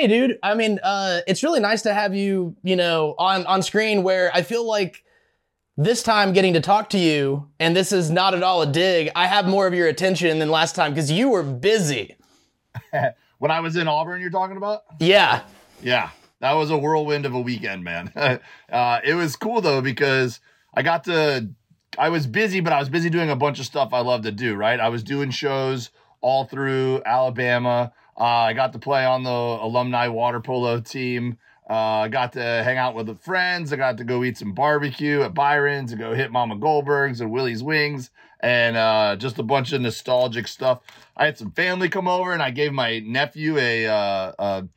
Hey, dude. I mean, uh, it's really nice to have you, you know, on on screen. Where I feel like this time getting to talk to you, and this is not at all a dig. I have more of your attention than last time because you were busy. when I was in Auburn, you're talking about? Yeah. Yeah, that was a whirlwind of a weekend, man. uh, it was cool though because I got to. I was busy, but I was busy doing a bunch of stuff I love to do. Right, I was doing shows all through Alabama. Uh, I got to play on the alumni water polo team. Uh, I got to hang out with the friends. I got to go eat some barbecue at Byron's and go hit Mama Goldberg's and Willie's Wings and uh, just a bunch of nostalgic stuff. I had some family come over and I gave my nephew a, uh, a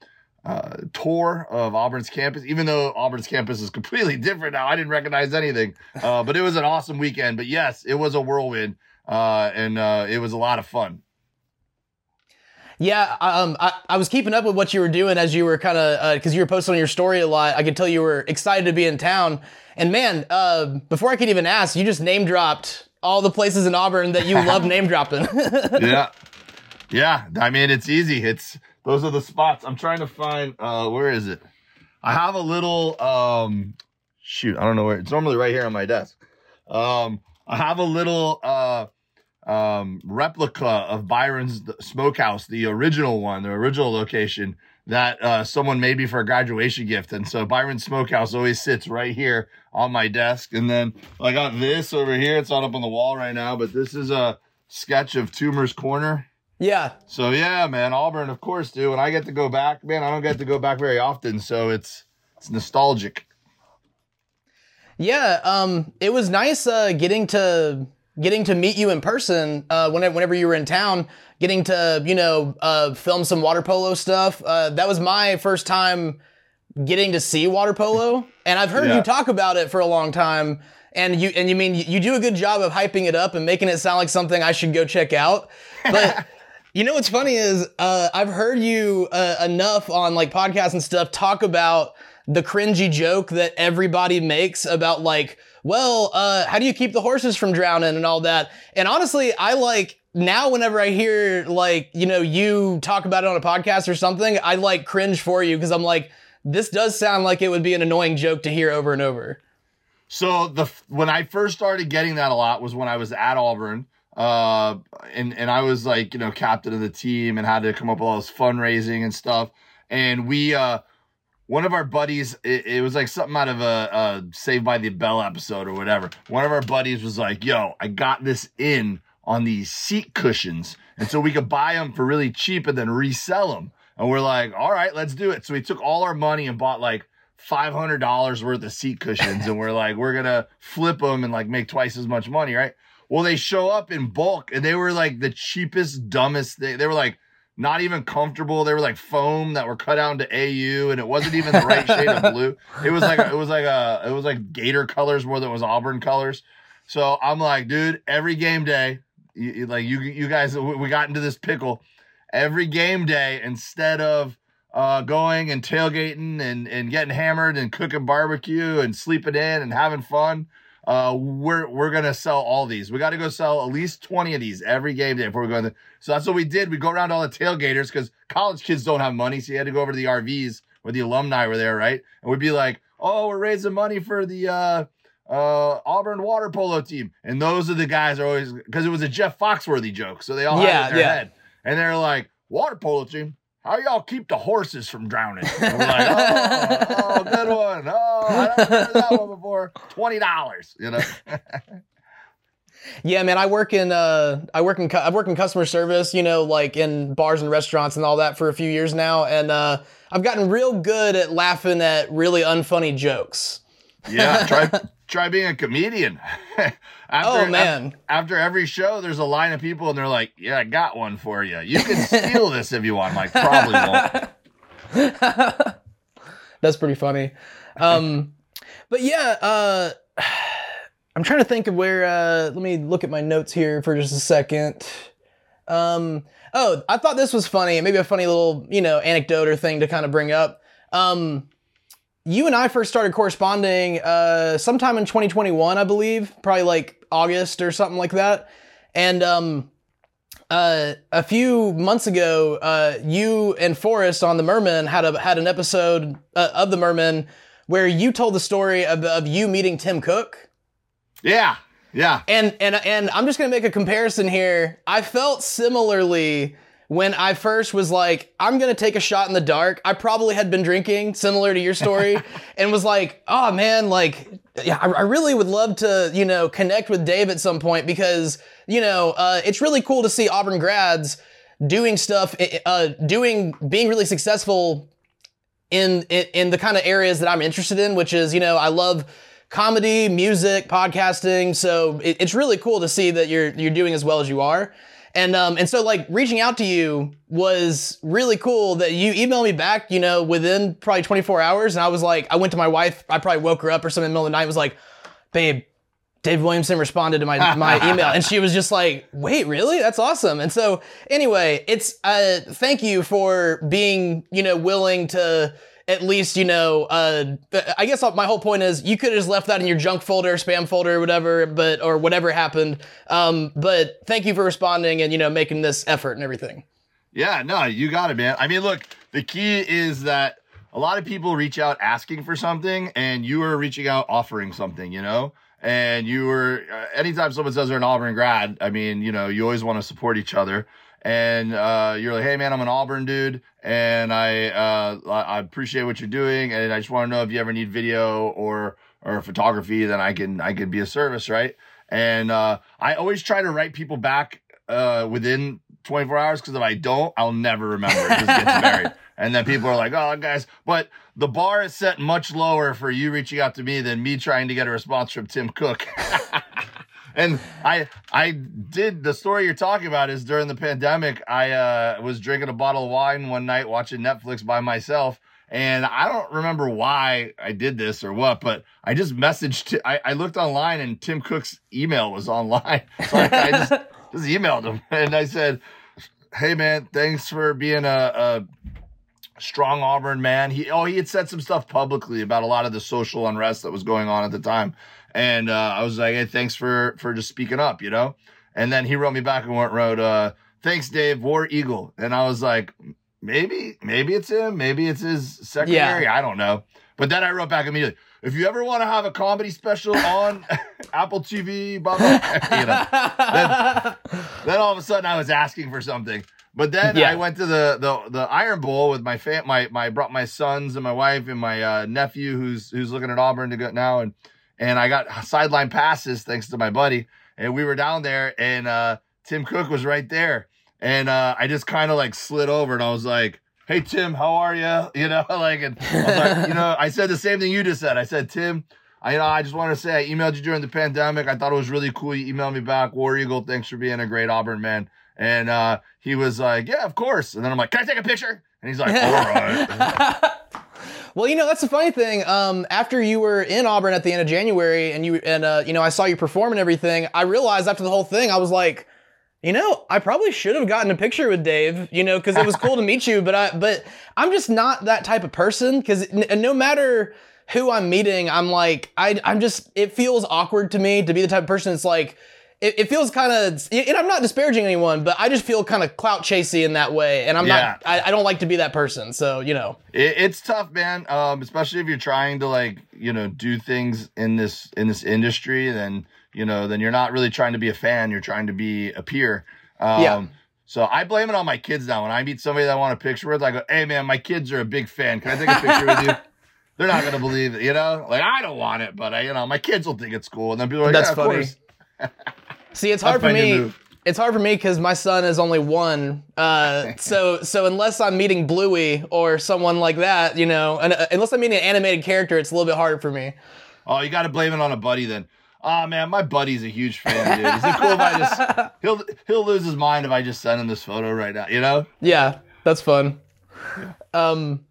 uh, tour of Auburn's campus, even though Auburn's campus is completely different now. I didn't recognize anything, uh, but it was an awesome weekend. But yes, it was a whirlwind, uh, and it was a lot of fun. Yeah, um, I, I was keeping up with what you were doing as you were kind of because uh, you were posting on your story a lot. I could tell you were excited to be in town. And man, uh, before I could even ask, you just name dropped all the places in Auburn that you love name dropping. yeah, yeah. I mean, it's easy. It's those are the spots. I'm trying to find. Uh, where is it? I have a little. Um, shoot, I don't know where. It's normally right here on my desk. Um, I have a little. Uh, um, replica of Byron's Smokehouse, the original one, the original location that uh, someone made me for a graduation gift. And so Byron's Smokehouse always sits right here on my desk. And then I got this over here. It's not up on the wall right now, but this is a sketch of Toomer's Corner. Yeah. So yeah, man, Auburn, of course, dude. When I get to go back, man, I don't get to go back very often, so it's it's nostalgic. Yeah, um, it was nice uh, getting to getting to meet you in person uh, whenever, whenever you were in town, getting to, you know, uh, film some water polo stuff. Uh, that was my first time getting to see water polo. And I've heard yeah. you talk about it for a long time. And you, and you mean you do a good job of hyping it up and making it sound like something I should go check out. But you know what's funny is uh, I've heard you uh, enough on like podcasts and stuff talk about the cringy joke that everybody makes about like, well, uh, how do you keep the horses from drowning and all that? And honestly, I like now whenever I hear like, you know, you talk about it on a podcast or something, I like cringe for you because I'm like, this does sound like it would be an annoying joke to hear over and over. So the when I first started getting that a lot was when I was at Auburn. Uh, and and I was like, you know, captain of the team and had to come up with all this fundraising and stuff. And we uh one of our buddies, it, it, was like something out of a, a Saved by the Bell episode or whatever. One of our buddies was like, "Yo, I got this in on these seat cushions, and so we could buy them for really cheap and then resell them." And we're like, "All right, let's do it." So we took all our money and bought like five hundred dollars worth of seat cushions, and we're like, "We're gonna flip them and like make twice as much money, right?" Well, they show up in bulk, and they were like the cheapest, dumbest thing. They were like not even comfortable. They were like foam that were cut out into AU, and it wasn't even the right shade of blue. It was like it was like a it was like Gator colors more than it was Auburn colors. So I'm like, dude, every game day, you, like you you guys, we got into this pickle. Every game day, instead of uh, going and tailgating and and getting hammered and cooking barbecue and sleeping in and having fun, uh, we're we're gonna sell all these. We got to go sell at least twenty of these every game day before we go. In the, so that's what we did. We go around all the tailgaters because college kids don't have money, so you had to go over to the RVs where the alumni were there, right? And we'd be like, "Oh, we're raising money for the uh, uh, Auburn water polo team," and those are the guys are always because it was a Jeff Foxworthy joke, so they all yeah, had it in their yeah. head, and they're like, "Water polo team." how y'all keep the horses from drowning? We're like, oh, oh, good one. Oh, I never heard that one before. Twenty dollars, you know. yeah, man. I work in uh, I work in I work in customer service. You know, like in bars and restaurants and all that for a few years now, and uh, I've gotten real good at laughing at really unfunny jokes. yeah, try try being a comedian. after, oh man! After every show, there's a line of people, and they're like, "Yeah, I got one for you. You can steal this if you want." I'm like, probably won't. That's pretty funny. Um, but yeah, uh, I'm trying to think of where. Uh, let me look at my notes here for just a second. Um, oh, I thought this was funny, maybe a funny little, you know, anecdote or thing to kind of bring up. Um, you and I first started corresponding uh, sometime in 2021, I believe, probably like August or something like that. And um, uh, a few months ago, uh, you and Forrest on the Mermen had a had an episode uh, of the Mermen where you told the story of, of you meeting Tim Cook. Yeah, yeah. And and and I'm just gonna make a comparison here. I felt similarly when I first was like, I'm gonna take a shot in the dark. I probably had been drinking, similar to your story, and was like, oh man, like, yeah, I, I, really would love to, you know, connect with Dave at some point because, you know, uh, it's really cool to see Auburn grads doing stuff, uh, doing, being really successful in, in, in the kind of areas that I'm interested in, which is, you know, I love comedy, music, podcasting. So it, it's really cool to see that you're, you're doing as well as you are. And um, and so like reaching out to you was really cool that you emailed me back, you know, within probably 24 hours. And I was like, I went to my wife, I probably woke her up or something in the middle of the night, and was like, babe, Dave Williamson responded to my my email, and she was just like, "Wait, really? That's awesome!" And so, anyway, it's uh, thank you for being, you know, willing to at least you know uh, i guess my whole point is you could have just left that in your junk folder spam folder whatever but or whatever happened. Um, but thank you for responding and you know making this effort and everything. Yeah no you got it man. I mean look the key is that a lot of people reach out asking for something and you are reaching out offering something you know? And you were uh, anytime someone says they're an auburn grad i mean you know you always want to support each other and uh, you're like, hey man, I'm an Auburn dude, and I uh, I appreciate what you're doing, and I just want to know if you ever need video or or photography, then I can I can be a service, right? And uh, I always try to write people back uh, within 24 hours because if I don't, I'll never remember. It just gets buried. And then people are like, oh, guys, but the bar is set much lower for you reaching out to me than me trying to get a response from Tim Cook. and I I did the story you're talking about is during the pandemic. I uh, was drinking a bottle of wine one night watching Netflix by myself. And I don't remember why I did this or what, but I just messaged. I, looked online and Tim Cook's email was online, so I, I just just emailed him and I said, "Hey man, thanks for being a, a strong Auburn man." He oh he had said some stuff publicly about a lot of the social unrest that was going on at the time, and uh, I was like, hey, thanks for for just speaking up, you know. And then he wrote me back and wrote, uh, thanks, Dave, War Eagle. And I was like, maybe, maybe it's him, maybe it's his secretary. Yeah. I don't know. But then I wrote back immediately, if you ever want to have a comedy special on Apple TV, blah, blah, you know, then, then, all of a sudden I was asking for something. But then yeah. I went to the, the, the Iron Bowl with my fam, my, my, brought my sons and my wife and my uh, nephew who's, who's looking at Auburn to go now. And, and I got sideline passes thanks to my buddy. And we were down there, and uh, Tim Cook was right there. And uh, I just kind of like slid over, and I was like, "Hey Tim, how are you?" You know, like, and like, you know, I said the same thing you just said. I said, Tim, I you know, I just want to say I emailed you during the pandemic. I thought it was really cool. You emailed me back, War Eagle. Thanks for being a great Auburn man. And uh, he was like, "Yeah, of course." And then I'm like, "Can I take a picture?" And he's like, "All right." Well, you know that's the funny thing. Um, after you were in Auburn at the end of January, and you and uh, you know I saw you perform and everything, I realized after the whole thing, I was like, you know, I probably should have gotten a picture with Dave, you know, because it was cool to meet you. But I, but I'm just not that type of person. Because n- no matter who I'm meeting, I'm like, I, I'm just, it feels awkward to me to be the type of person that's like, it, it feels kind of, and I'm not disparaging anyone, but I just feel kind of clout chasey in that way, and I'm yeah. not, I, I, don't like to be that person. So you know, it, it's tough, man. Um, especially if you're trying to like, you know, do things in this in this industry, then you know, then you're not really trying to be a fan. You're trying to be a peer. Um, yeah. So I blame it on my kids now. When I meet somebody that I want a picture with, I go, "Hey, man, my kids are a big fan. Can I take a picture with you?" They're not gonna believe it, you know. Like I don't want it, but I, you know, my kids will think it's cool, and then people are like, "That's yeah, funny." See, it's hard for me. It's hard for me because my son is only one. Uh, so so unless I'm meeting Bluey or someone like that, you know, and, uh, unless I'm meeting an animated character, it's a little bit harder for me. Oh, you got to blame it on a buddy then. Oh man, my buddy's a huge fan, dude. Is it cool if I just he'll he'll lose his mind if I just send him this photo right now, you know? Yeah, that's fun. Yeah. Um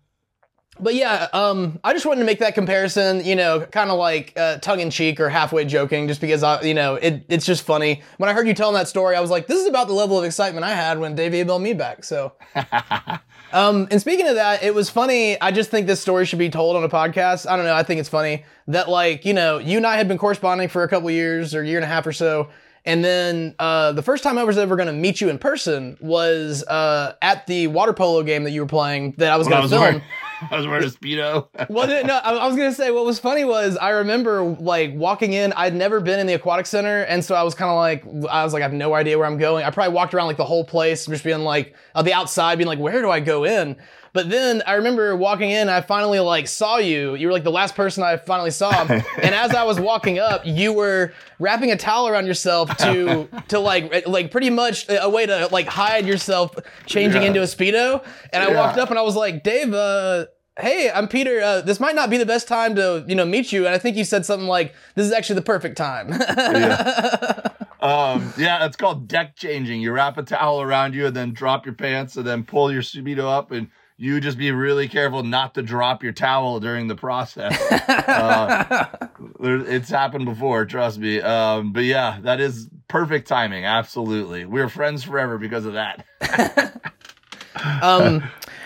but yeah, um, I just wanted to make that comparison, you know, kind of like uh, tongue in cheek or halfway joking, just because I, you know, it, it's just funny. When I heard you telling that story, I was like, this is about the level of excitement I had when Dave emailed me back. So, um, and speaking of that, it was funny. I just think this story should be told on a podcast. I don't know. I think it's funny that like, you know, you and I had been corresponding for a couple years or year and a half or so, And then uh, the first time I was ever going to meet you in person was uh, at the water polo game that you were playing that I was going to film. Wearing, I was wearing a speedo. well, no, I was going to say what was funny was I remember like walking in. I'd never been in the aquatic center, and so I was kind of like I was like I have no idea where I'm going. I probably walked around like the whole place, just being like on the outside, being like, where do I go in? But then I remember walking in, I finally like saw you. You were like the last person I finally saw. and as I was walking up, you were wrapping a towel around yourself to to like like pretty much a way to like hide yourself changing yeah. into a speedo. And I yeah. walked up and I was like, Dave, uh, hey, I'm Peter. Uh, this might not be the best time to, you know, meet you. And I think you said something like, this is actually the perfect time. yeah. Um, yeah, it's called deck changing. You wrap a towel around you and then drop your pants and then pull your speedo up and you just be really careful not to drop your towel during the process. uh, it's happened before, trust me. Um, but yeah, that is perfect timing. Absolutely, we're friends forever because of that. um,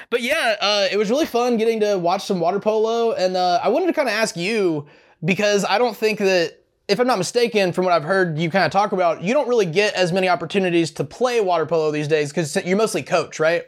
but yeah, uh, it was really fun getting to watch some water polo, and uh, I wanted to kind of ask you because I don't think that. If I'm not mistaken, from what I've heard you kind of talk about, you don't really get as many opportunities to play water polo these days because you mostly coach, right?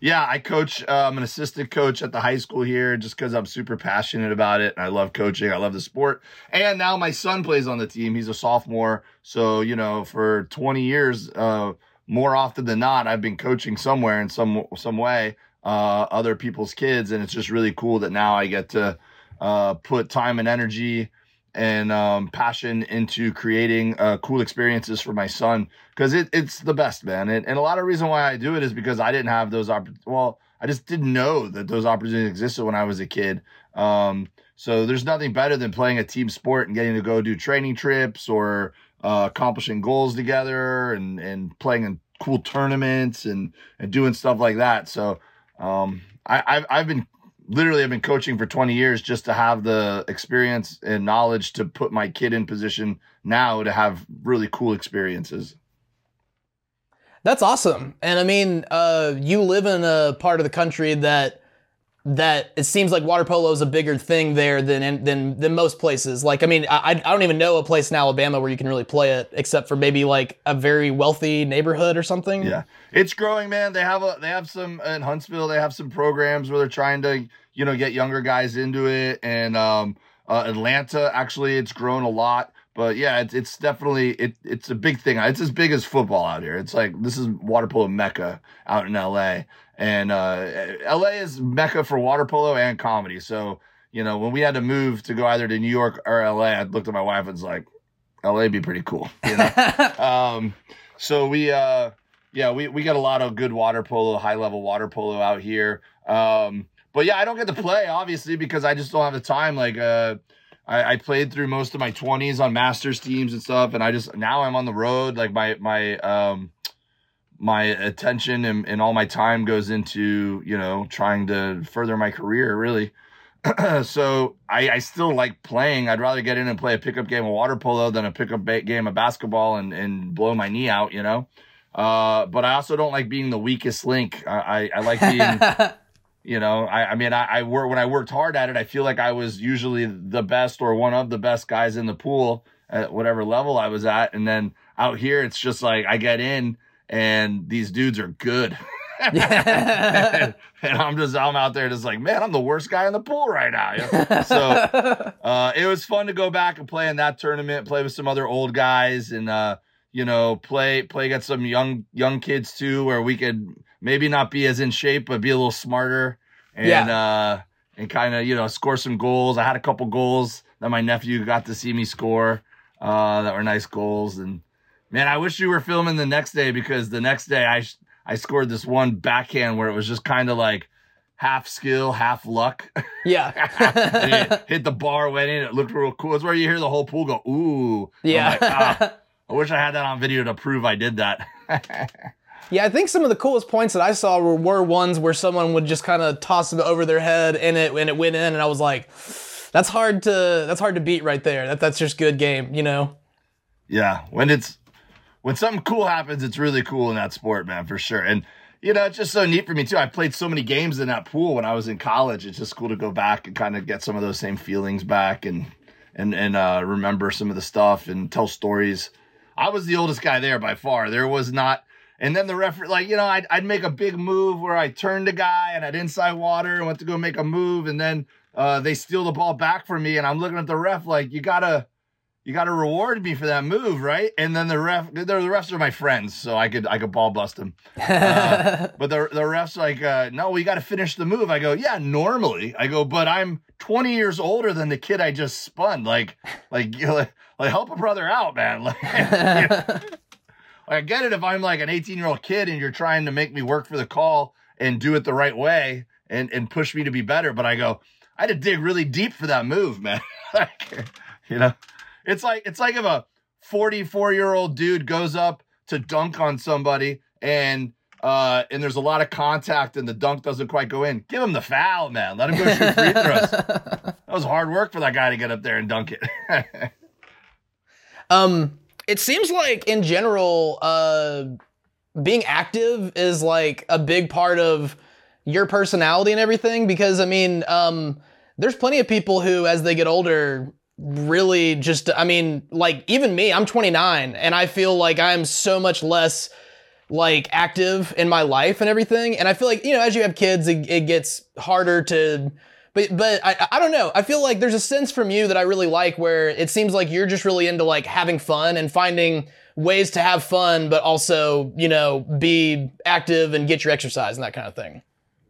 Yeah, I coach. Uh, I'm an assistant coach at the high school here just because I'm super passionate about it. I love coaching. I love the sport. And now my son plays on the team. He's a sophomore. So, you know, for 20 years, uh, more often than not, I've been coaching somewhere in some some way, uh, other people's kids. And it's just really cool that now I get to uh, put time and energy and um, passion into creating uh, cool experiences for my son because it, it's the best, man. And, and a lot of reason why I do it is because I didn't have those opp- well, I just didn't know that those opportunities existed when I was a kid. Um, so there's nothing better than playing a team sport and getting to go do training trips or uh, accomplishing goals together and and playing in cool tournaments and and doing stuff like that. So um, I, I've I've been literally I've been coaching for 20 years just to have the experience and knowledge to put my kid in position now to have really cool experiences. That's awesome. And I mean, uh, you live in a part of the country that that it seems like water polo is a bigger thing there than than than most places. Like, I mean, I I don't even know a place in Alabama where you can really play it, except for maybe like a very wealthy neighborhood or something. Yeah, it's growing, man. They have a they have some in Huntsville. They have some programs where they're trying to you know get younger guys into it, and um, uh, Atlanta actually it's grown a lot. But yeah, it's it's definitely it it's a big thing. It's as big as football out here. It's like this is water polo mecca out in LA. And uh, LA is mecca for water polo and comedy. So, you know, when we had to move to go either to New York or LA, I looked at my wife and was like, LA be pretty cool. You know? um, so we, uh, yeah, we, we got a lot of good water polo, high level water polo out here. Um, but yeah, I don't get to play obviously because I just don't have the time. Like, uh, I, I played through most of my twenties on masters teams and stuff. And I just, now I'm on the road. Like my, my, um, my attention and, and all my time goes into you know trying to further my career really so I, I still like playing i'd rather get in and play a pickup game of water polo than a pickup ba- game of basketball and, and blow my knee out you know uh, but i also don't like being the weakest link i, I, I like being you know i, I mean I, I work when i worked hard at it i feel like i was usually the best or one of the best guys in the pool at whatever level i was at and then out here it's just like i get in and these dudes are good. and, and, I'm just I'm out there just like man I'm the worst guy in the pool right now. You know? So uh, it was fun to go back and play in that tournament, play with some other old guys, and uh, you know play play against some young young kids too, where we could maybe not be as in shape but be a little smarter and yeah. uh, and kind of you know score some goals. I had a couple goals that my nephew got to see me score uh, that were nice goals and Man, I wish you were filming the next day because the next day I I scored this one backhand where it was just kind of like half skill, half luck. Yeah. hit the bar, went in. It looked real cool. It's where you hear the whole pool go, ooh. Yeah. Like, ah, I wish I had that on video to prove I did that. yeah, I think some of the coolest points that I saw were, were ones where someone would just kind of toss it over their head and it and it went in, and I was like, that's hard to that's hard to beat right there. That that's just good game, you know. Yeah, when it's when something cool happens, it's really cool in that sport, man, for sure. And you know, it's just so neat for me too. I played so many games in that pool when I was in college. It's just cool to go back and kind of get some of those same feelings back and and and uh, remember some of the stuff and tell stories. I was the oldest guy there by far. There was not. And then the referee, like, you know, I'd, I'd make a big move where I turned a guy and I'd inside water and went to go make a move. And then uh, they steal the ball back from me. And I'm looking at the ref like, you gotta, you gotta reward me for that move, right? And then the ref, the, the refs are my friends, so I could, I could ball bust them. Uh, but the, the refs like, uh, no, we got to finish the move. I go, yeah, normally. I go, but I'm 20 years older than the kid I just spun. Like, like, like, like help a brother out, man. Like, you know, I get it if I'm like an 18 year old kid and you're trying to make me work for the call and do it the right way and, and push me to be better. But I go, I had to dig really deep for that move, man. like, you know, it's like, it's like if a 44 year old dude goes up to dunk on somebody and, uh, and there's a lot of contact and the dunk doesn't quite go in. Give him the foul, man. Let him go shoot free throws. that was hard work for that guy to get up there and dunk it. um, it seems like in general, uh, being active is like a big part of your personality and everything. Because I mean, um, there's plenty of people who, as they get older, really just, I mean, like even me, I'm 29 and I feel like I'm so much less like active in my life and everything. And I feel like, you know, as you have kids, it, it gets harder to, but, but I, I don't know. I feel like there's a sense from you that I really like where it seems like you're just really into like having fun and finding ways to have fun, but also, you know, be active and get your exercise and that kind of thing.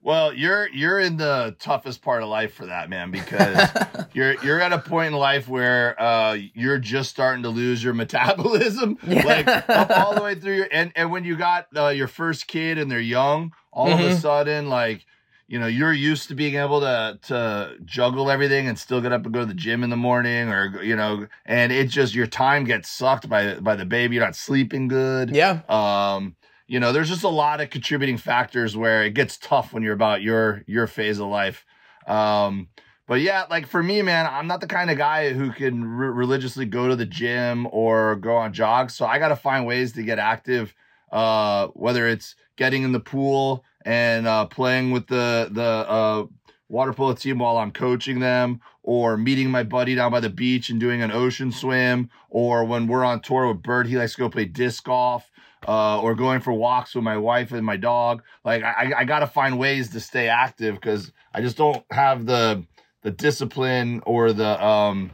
Well, you're you're in the toughest part of life for that, man, because you're you're at a point in life where uh, you're just starting to lose your metabolism, Yeah. like all the way through. Your, and and when you got uh, your first kid and they're young, all of a Mhm. sudden, like you know, you're used to being able to to juggle everything and still get up and go to the gym in the morning, or you know, and it just your time gets sucked by by the baby. You're not sleeping good. Yeah. Um, you know, there's just a lot of contributing factors where it gets tough when you're about your your phase of life. Um, but yeah, like for me, man, I'm not the kind of guy who can re- religiously go to the gym or go on jogs. So I got to find ways to get active. Uh, whether it's getting in the pool and uh, playing with the the uh, water polo team while I'm coaching them, or meeting my buddy down by the beach and doing an ocean swim, or when we're on tour with Bert, he likes to go play disc golf uh, or going for walks with my wife and my dog. Like I, I got to find ways to stay active because I just don't have the the discipline or the um,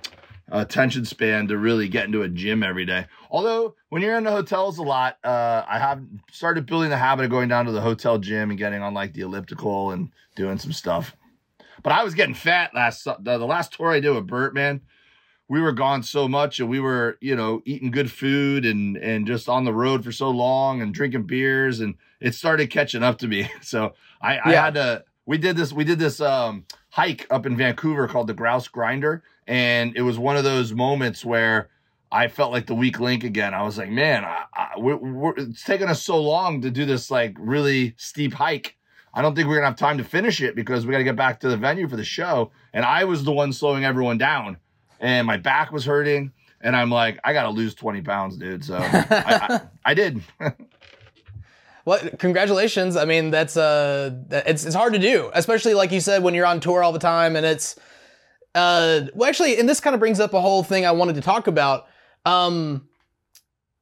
attention span to really get into a gym every day. Although when you're in the hotels a lot, uh, I have started building the habit of going down to the hotel gym and getting on like the elliptical and doing some stuff. But I was getting fat last the, the last tour I did with Bert, man we were gone so much and we were you know eating good food and and just on the road for so long and drinking beers and it started catching up to me so i i had to we did this we did this um hike up in vancouver called the grouse grinder and it was one of those moments where I felt like the weak link again. I was like, man, I, I, we're, we're, it's taken us so long to do this like really steep hike. I don't think we're gonna have time to finish it because we got to get back to the venue for the show. And I was the one slowing everyone down and my back was hurting. And I'm like, I got to lose 20 pounds, dude. So I, I, I did. Well, congratulations. I mean, that's uh, it's it's hard to do, especially like you said when you're on tour all the time, and it's uh, well, actually, and this kind of brings up a whole thing I wanted to talk about. Um,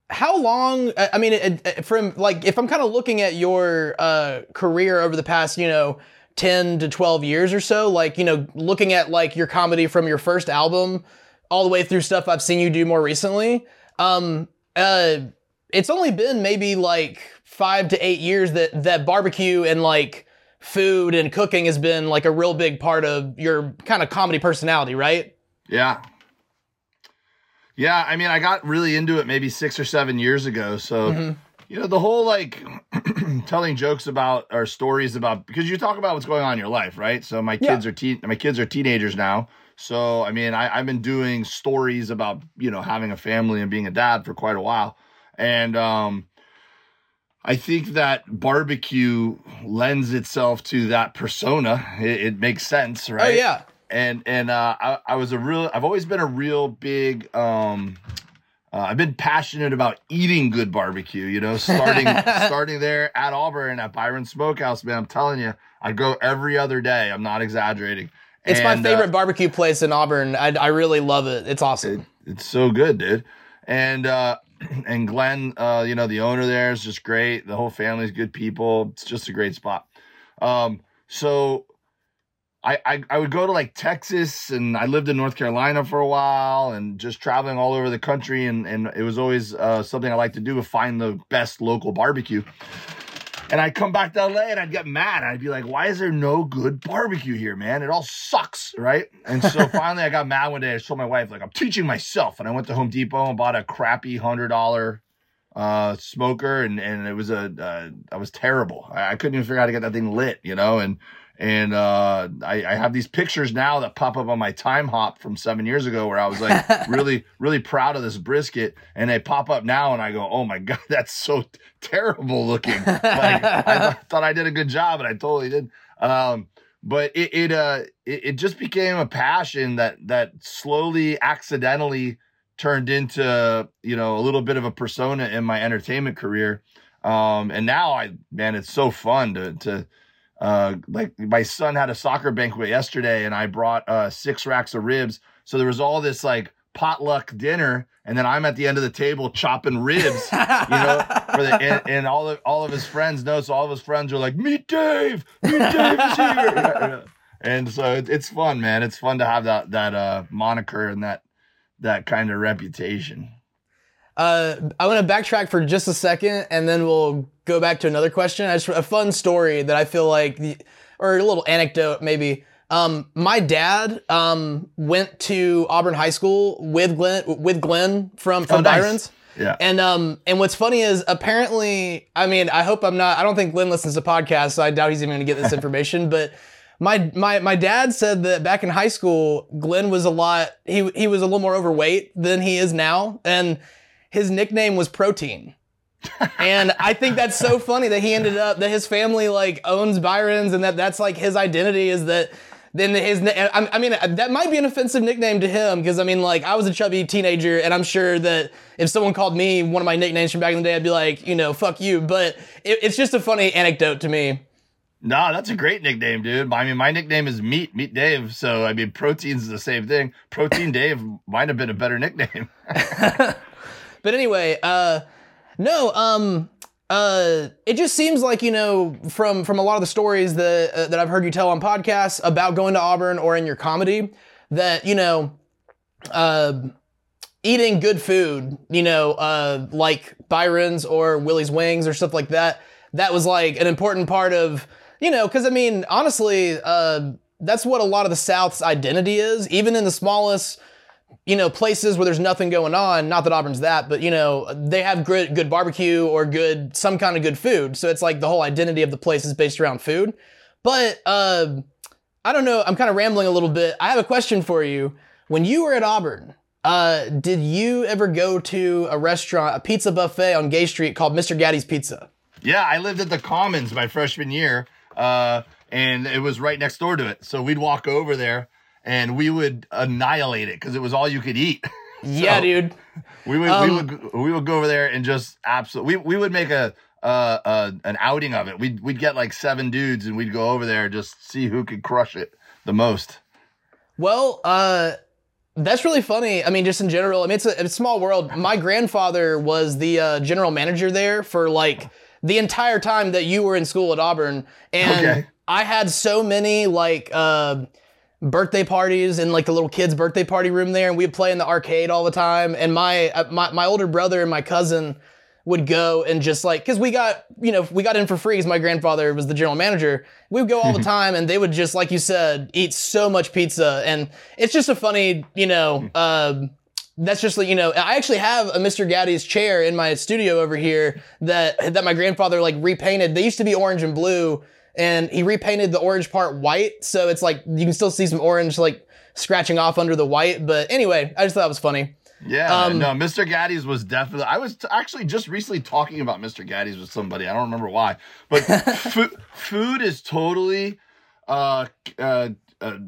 how long? I mean, from like if I'm kind of looking at your uh career over the past, you know. 10 to 12 years or so like you know looking at like your comedy from your first album all the way through stuff I've seen you do more recently um uh it's only been maybe like five to eight years that that barbecue and like food and cooking has been like a real big part of your kind of comedy personality, right? Yeah. Yeah. I mean, I got really into it maybe six or seven years ago. So, Mhm. you know, the whole like telling jokes about or stories about because you talk about what's going on in your life, right? So my Yeah. kids are teen my kids are teenagers now. So I mean, I, I've been doing stories about you know having a family and being a dad for quite a while, and um, I think that barbecue lends itself to that persona. It, it makes sense, right? Oh yeah. and and uh, I, I was a real I've always been a real big um uh, I've been passionate about eating good barbecue, you know, starting starting there at Auburn at Byron Smokehouse, man. I'm telling you, I go every other day. I'm not exaggerating. It's And, my uh, favorite barbecue place in Auburn. I, I really love it. It's awesome. it's so good, dude. And uh, and Glenn, uh, you know, the owner there is just great. The whole family's good people. It's just a great spot. Um, so I, I, I would go to like Texas and I lived in North Carolina for a while and just traveling all over the country and, and it was always uh, something I like to do find the best local barbecue. And I'd come back to LA and I'd get mad. I'd be like, why is there no good barbecue here, man? It all sucks, right? And so finally I got mad one day. I told my wife, like, I'm teaching myself. And I went to Home Depot and bought a crappy hundred dollar uh smoker and and it was a uh, I was terrible. I, I couldn't even figure out how to get that thing lit, you know, and and uh, I, I, have these pictures now that pop up on my Timehop from seven years ago where I was like really, really proud of this brisket. And they pop up now and I go, oh my God, that's so t- terrible looking. Like, I th- thought I did a good job and I totally did. Um, but it, it, uh, it, it just became a passion that, that slowly, accidentally turned into, you know, a little bit of a persona in my entertainment career. Um, and now I, man, it's so fun to, to, uh, like my son had a soccer banquet yesterday and I brought uh, six racks of ribs. So there was all this like potluck dinner, and then I'm at the end of the table chopping ribs, you know, for the and, and, all of all of his friends know. So all of his friends are like, "Meat Dave, meat Dave is here," and so it, it's fun, man. It's fun to have that that uh, moniker and that that kind of reputation. Uh, I want to backtrack for just a second, and then we'll go back to another question. I just a fun story that I feel like, the, or a little anecdote maybe. Um, my dad um, went to Auburn High School with Glenn with Glenn from from oh, nice. Byron's. Yeah. And um and what's funny is apparently I mean I hope I'm not I don't think Glenn listens to podcasts so I doubt he's even going to get this information but my my my dad said that back in high school Glenn was a lot he he was a little more overweight than he is now and his nickname was Protein and I think that's so funny that he ended up that his family like owns Byron's and that that's like his identity is that then his I mean that might be an offensive nickname to him because I mean like I was a chubby teenager and I'm sure that if someone called me one of my nicknames from back in the day I'd be like you know fuck you but it, it's just a funny anecdote to me. Nah, that's a great nickname, dude. I mean, my nickname is Meat, Meat Dave. So, I mean, protein's the same thing. Protein Dave might have been a better nickname. but anyway, uh, no, um, uh, it just seems like you know from from a lot of the stories that uh, that I've heard you tell on podcasts about going to Auburn or in your comedy that you know, uh, eating good food, you know, uh, like Byron's or Willie's Wings or stuff like that. That was like an important part of you know, because I mean, honestly, uh, that's what a lot of the South's identity is, even in the smallest you know, places where there's nothing going on, not that Auburn's that, but you know, they have good, good barbecue or good, some kind of good food. So it's like the whole identity of the place is based around food. But, uh, I don't know, I'm kind of rambling a little bit. I have a question for you. When you were at Auburn, uh, did you ever go to a restaurant, a pizza buffet on Gay Street called Mr. Gatti's Pizza? Yeah, I lived at the Commons my freshman year, uh, and it was right next door to it. So we'd walk over there and we would annihilate it because it was all you could eat. so yeah, dude. We would um, we would we would go over there and just absolutely we, we would make a uh, uh an outing of it. We'd we'd get like seven dudes and we'd go over there and just see who could crush it the most. Well, uh that's really funny. I mean, just in general, I mean, it's a, it's a small world. My grandfather was the uh, general manager there for like the entire time that you were in school at Auburn, and okay. I had so many like uh, birthday parties in like the little kids birthday party room there and we'd play in the arcade all the time. And my uh, my, my older brother and my cousin would go and just like because we got you know we got in for free because my grandfather was the general manager. We would go all the time and they would just like you said eat so much pizza. And it's just a funny you know uh, that's just like you know i actually have a mr gatti's chair in my studio over here that that my grandfather like repainted. They used to be orange and blue and he repainted the orange part white, so it's like you can still see some orange like scratching off under the white. But anyway, I just thought it was funny. Yeah, um, no, Mr. Gatti's was definitely. I was t- actually just recently talking about Mr. Gatti's with somebody. I don't remember why, but food, food is totally uh, uh, uh,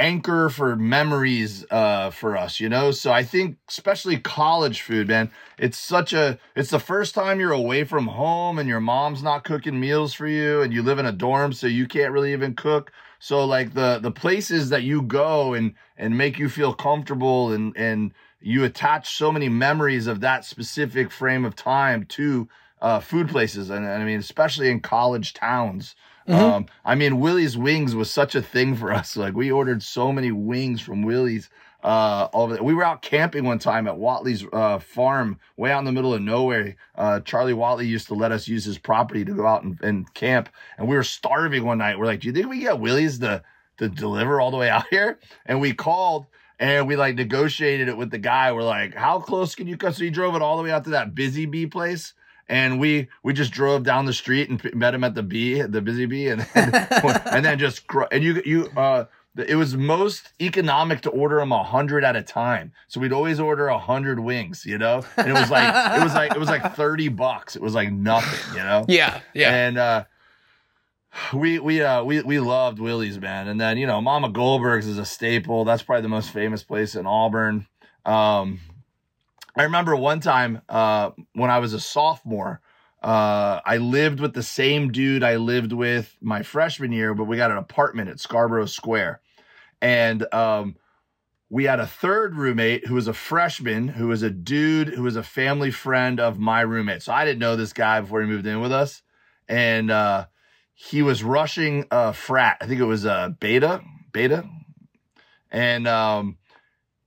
anchor for memories uh, for us, you know? So I think especially college food, man, it's such a it's the first time you're away from home and your mom's not cooking meals for you and you live in a dorm so you can't really even cook. So like the the places that you go and and make you feel comfortable and and you attach so many memories of that specific frame of time to uh, food places, and, and I mean, especially in college towns. Um, I mean, Willie's Wings was such a thing for us. Like we ordered so many wings from Willie's. Uh, all it. we were out camping one time at Watley's uh, farm, way out in the middle of nowhere. Uh, Charlie Watley used to let us use his property to go out and, and camp, and we were starving one night. We're like, "Do you think we get Willie's to to deliver all the way out here?" And we called and we like negotiated it with the guy. We're like, "How close can you come?" So he drove it all the way out to that Busy Bee place and we we just drove down the street and met him at the bee, the busy bee, and and, and then just and you you uh it was most economic to order them a hundred at a time. So we'd always order a hundred wings, you know, and it was like it was like it was like thirty bucks. It was like nothing, you know. Yeah, yeah. And uh, we we uh we we loved Willie's man, and then you know Mama Goldberg's is a staple. That's probably the most famous place in Auburn. Um, I remember one time uh, when I was a sophomore, uh, I lived with the same dude I lived with my freshman year, but we got an apartment at Scarborough Square. And um, we had a third roommate who was a freshman, who was a dude who was a family friend of my roommate. So I didn't know this guy before he moved in with us. And uh, he was rushing a frat. I think it was a beta, beta. And um,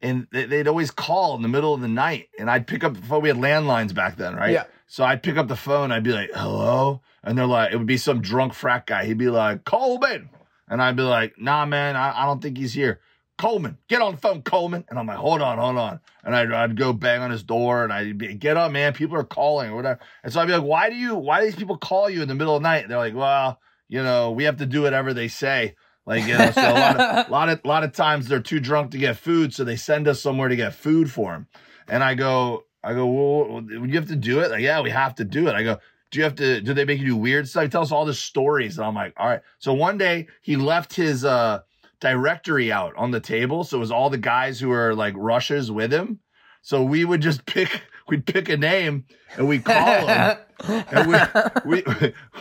and they'd always call in the middle of the night and I'd pick up the phone. We had landlines back then, right? Yeah. So I'd pick up the phone. I'd be like, hello. And they're like, it would be some drunk frat guy. He'd be like, Coleman. And I'd be like, nah, man, I, I don't think he's here. Coleman, get on the phone, Coleman. And I'm like, hold on, hold on. And I'd, I'd go bang on his door and I'd be, get up, man. People are calling or whatever. And so I'd be like, why do you, why do these people call you in the middle of the night? They're like, well, you know, we have to do whatever they say. Like, you know, so a lot of, lot of, lot of times they're too drunk to get food. So they send us somewhere to get food for them. And I go, I go, well, you have to do it. Like, yeah, we have to do it. I go, do you have to, do they make you do weird stuff? He tells us all the stories. And I'm like, all right. So one day he left his, uh, directory out on the table. So it was all the guys who were like rushes with him. So we would just pick, we'd pick a name and we'd call him. and we,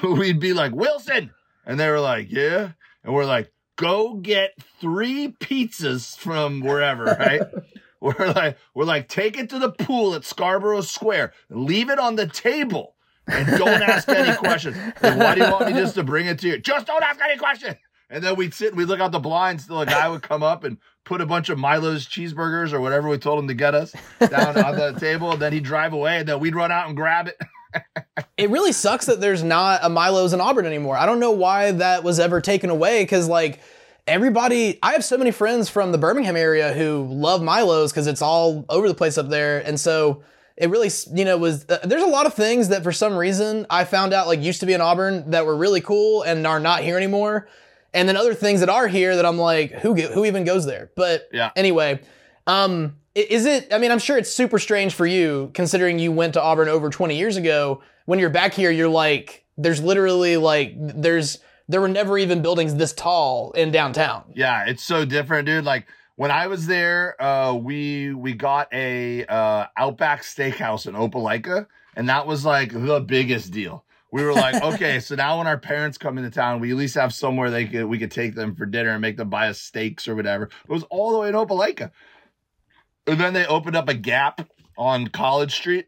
we, we'd be like, Wilson. And they were like, yeah. And we're like, go get three pizzas from wherever, right? we're like, we're like, take it to the pool at Scarborough Square, leave it on the table, and don't ask any questions. Like, why do you want me just to bring it to you? Just don't ask any questions. And then we'd sit and we'd look out the blinds till a guy would come up and put a bunch of Milo's cheeseburgers or whatever we told him to get us down on the table. And then he'd drive away and then we'd run out and grab it. It really sucks that there's not a Milo's in Auburn anymore. I don't know why that was ever taken away because, like, everybody, I have so many friends from the Birmingham area who love Milo's because it's all over the place up there. And so it really, you know, was uh, there's a lot of things that for some reason I found out like used to be in Auburn that were really cool and are not here anymore. And then other things that are here that I'm like, who who even goes there? But Yeah. anyway, um, is it? I mean, I'm sure it's super strange for you considering you went to Auburn over 20 years ago. When you're back here, you're like, there's literally like, there's there were never even buildings this tall in downtown. Yeah, it's so different, dude. Like when I was there, uh, we we got a uh, Outback Steakhouse in Opelika, and that was like the biggest deal. We were like, okay, so now when our parents come into town, we at least have somewhere they could we could take them for dinner and make them buy us steaks or whatever. It was all the way in Opelika, and then they opened up a Gap on College Street,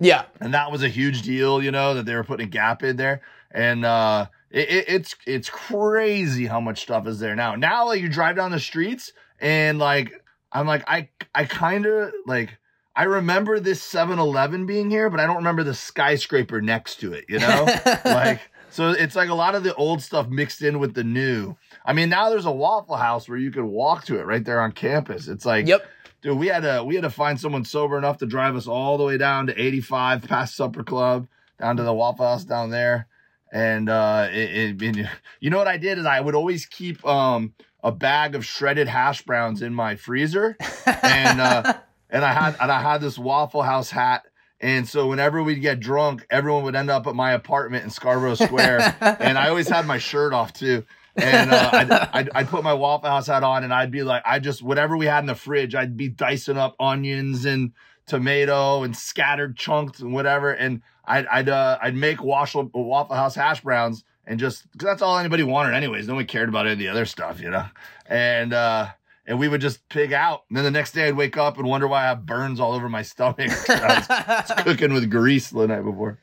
Yeah, and that was a huge deal, you know, that they were putting a Gap in there, and uh, it, it, it's it's crazy how much stuff is there now. Now, like you drive down the streets, and like I'm like I I kind of like I remember this 7-Eleven being here, but I don't remember the skyscraper next to it, you know, like. So it's like a lot of the old stuff mixed in with the new. I mean, now there's a Waffle House where you can walk to it right there on campus. It's like, yep. Dude, we had to we had to find someone sober enough to drive us all the way down to 85 past Supper Club, down to the Waffle House down there. And uh it, it, you know what I did is I would always keep um a bag of shredded hash browns in my freezer. And uh and I had and I had this Waffle House hat. And so whenever we'd get drunk, everyone would end up at my apartment in Scarborough Square. and I always had my shirt off too and uh, I'd, I'd, I'd put my Waffle House hat on, and I'd be like, I just whatever we had in the fridge, I'd be dicing up onions and tomato and scattered chunks and whatever, and I'd I'd uh, I'd make Waffle Waffle House hash browns and just because that's all anybody wanted anyways. Nobody cared about any of the other stuff, you know. And uh, and we would just pig out. And then the next day I'd wake up and wonder why I have burns all over my stomach. I was, I was cooking with grease the night before.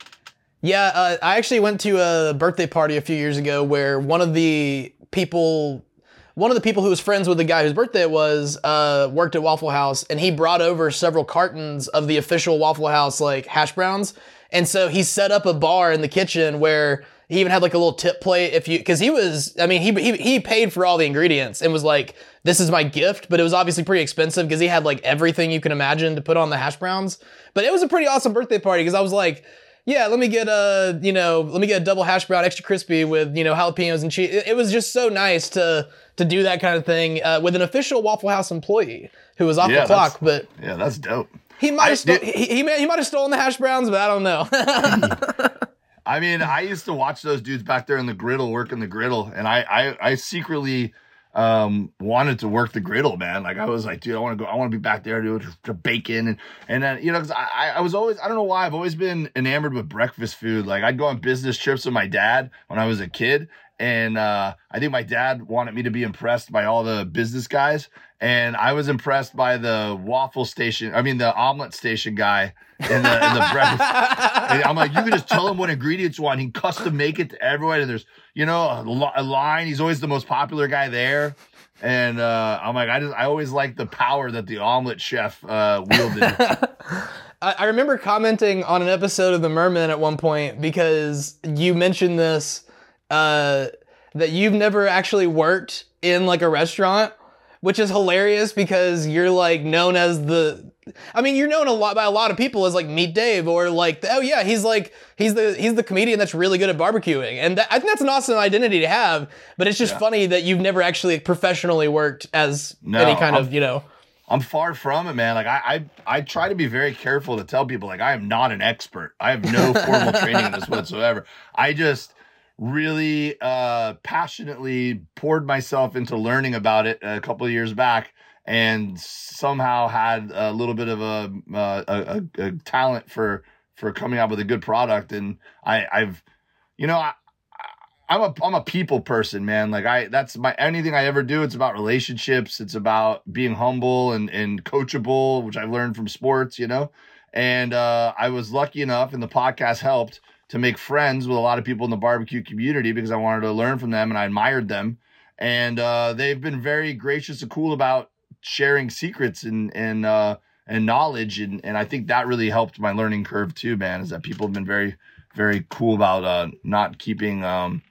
Yeah, uh, I actually went to a birthday party a few years ago where one of the people, one of the people who was friends with the guy whose birthday it was, uh, worked at Waffle House, and he brought over several cartons of the official Waffle House like hash browns, and so he set up a bar in the kitchen where he even had like a little tip plate if you because he was I mean he, he he paid for all the ingredients and was like this is my gift, but it was obviously pretty expensive because he had like everything you can imagine to put on the hash browns. But it was a pretty awesome birthday party because I was like yeah, let me get a, you know, let me get a double hash brown, extra crispy with, you know, jalapenos and cheese. It, it was just so nice to to do that kind of thing uh, with an official Waffle House employee who was off Yeah, the clock. But Yeah, that's dope. he might have sto- did- he, he, may- he might have stolen the hash browns, but I don't know. I mean, I used to watch those dudes back there in the griddle working the griddle, and I I, I secretly um wanted to work the griddle, man. Like I was like, dude, I want to go, I want to be back there doing to bacon and and then you know, 'cause I I was always I don't know why I've always been enamored with breakfast food. Like I'd go on business trips with my dad when I was a kid, and uh, I think my dad wanted me to be impressed by all the business guys, and I was impressed by the waffle station. I mean, the omelet station guy in the in the breakfast. And I'm like, you can just tell him what ingredients you want. He can custom make it to everyone. And there's, you know, a, a line. He's always the most popular guy there. And uh, I'm like, I just, I always like the power that the omelet chef uh, wielded. I, I remember commenting on an episode of The Mermen at one point because you mentioned this uh, that you've never actually worked in like a restaurant, which is hilarious because you're like known as the. I mean, you're known a lot by a lot of people as like Meat Dave or like, oh yeah, he's like he's the he's the comedian that's really good at barbecuing, and that, I think that's an awesome identity to have. But it's just Yeah. funny that you've never actually professionally worked as No, any kind I'm- of you know. I'm far from it, man. Like I, I, I try to be very careful to tell people, like I am not an expert. I have no formal training in this whatsoever. I just really uh, passionately poured myself into learning about it a couple of years back, and somehow had a little bit of a uh, a, a, a talent for for coming out with a good product. And I, I've, you know, I, I'm a I'm a people person, man. Like I that's my anything I ever do, it's about relationships, it's about being humble and and coachable, which I've learned from sports, you know. And uh I was lucky enough and the podcast helped to make friends with a lot of people in the barbecue community because I wanted to learn from them and I admired them. And uh they've been very gracious and cool about sharing secrets and and uh and knowledge and and I think that really helped my learning curve too, man, is that people have been very very cool about uh not keeping um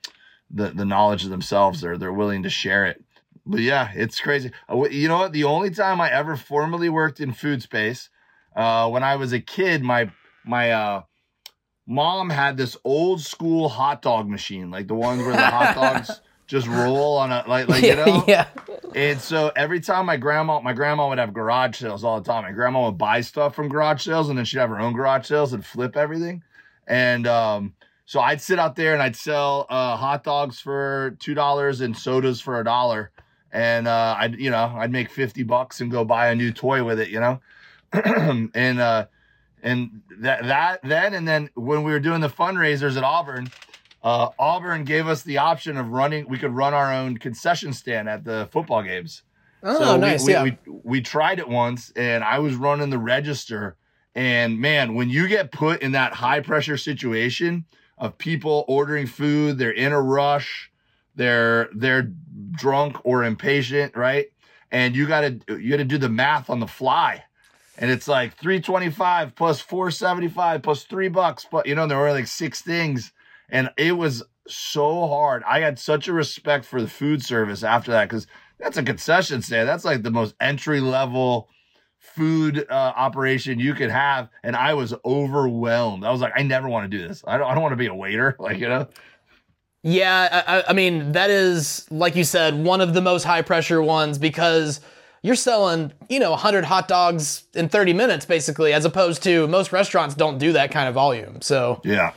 the the knowledge of themselves. They're they're willing to share it. But yeah, it's crazy. Uh, You know what? The only time I ever formally worked in food space, uh, when I was a kid, my my uh, mom had this old school hot dog machine, like the ones where the hot dogs just roll on a like like you know. yeah. And so every time my grandma, my grandma would have garage sales all the time. My grandma would buy stuff from garage sales and then she'd have her own garage sales and flip everything. And um, so I'd sit out there and I'd sell uh, hot dogs for two dollars and sodas for a dollar. And uh, I'd you know I'd make fifty bucks and go buy a new toy with it, you know. and uh, and that that then and then when we were doing the fundraisers at Auburn, uh, Auburn gave us the option of running. We could run our own concession stand at the football games. Oh, So nice. we, yeah. we, we tried it once and I was running the register. And man, when you get put in that high pressure situation of people ordering food, they're in a rush, they're they're drunk or impatient, right? And you gotta you gotta do the math on the fly. And it's like 325 plus 475 plus three bucks, but you know, there were like six things. And it was so hard. I had such a respect for the food service after that because that's a concession stand. That's like the most entry level food uh, operation you could have. And I was overwhelmed. I was like, I never want to do this. I don't, I don't want to be a waiter. Like, you know? Yeah, I, I- I mean that is like you said, one of the most high pressure ones because you're selling, you know, 100 hot dogs in 30 minutes basically, as opposed to most restaurants don't do that kind of volume. So Yeah.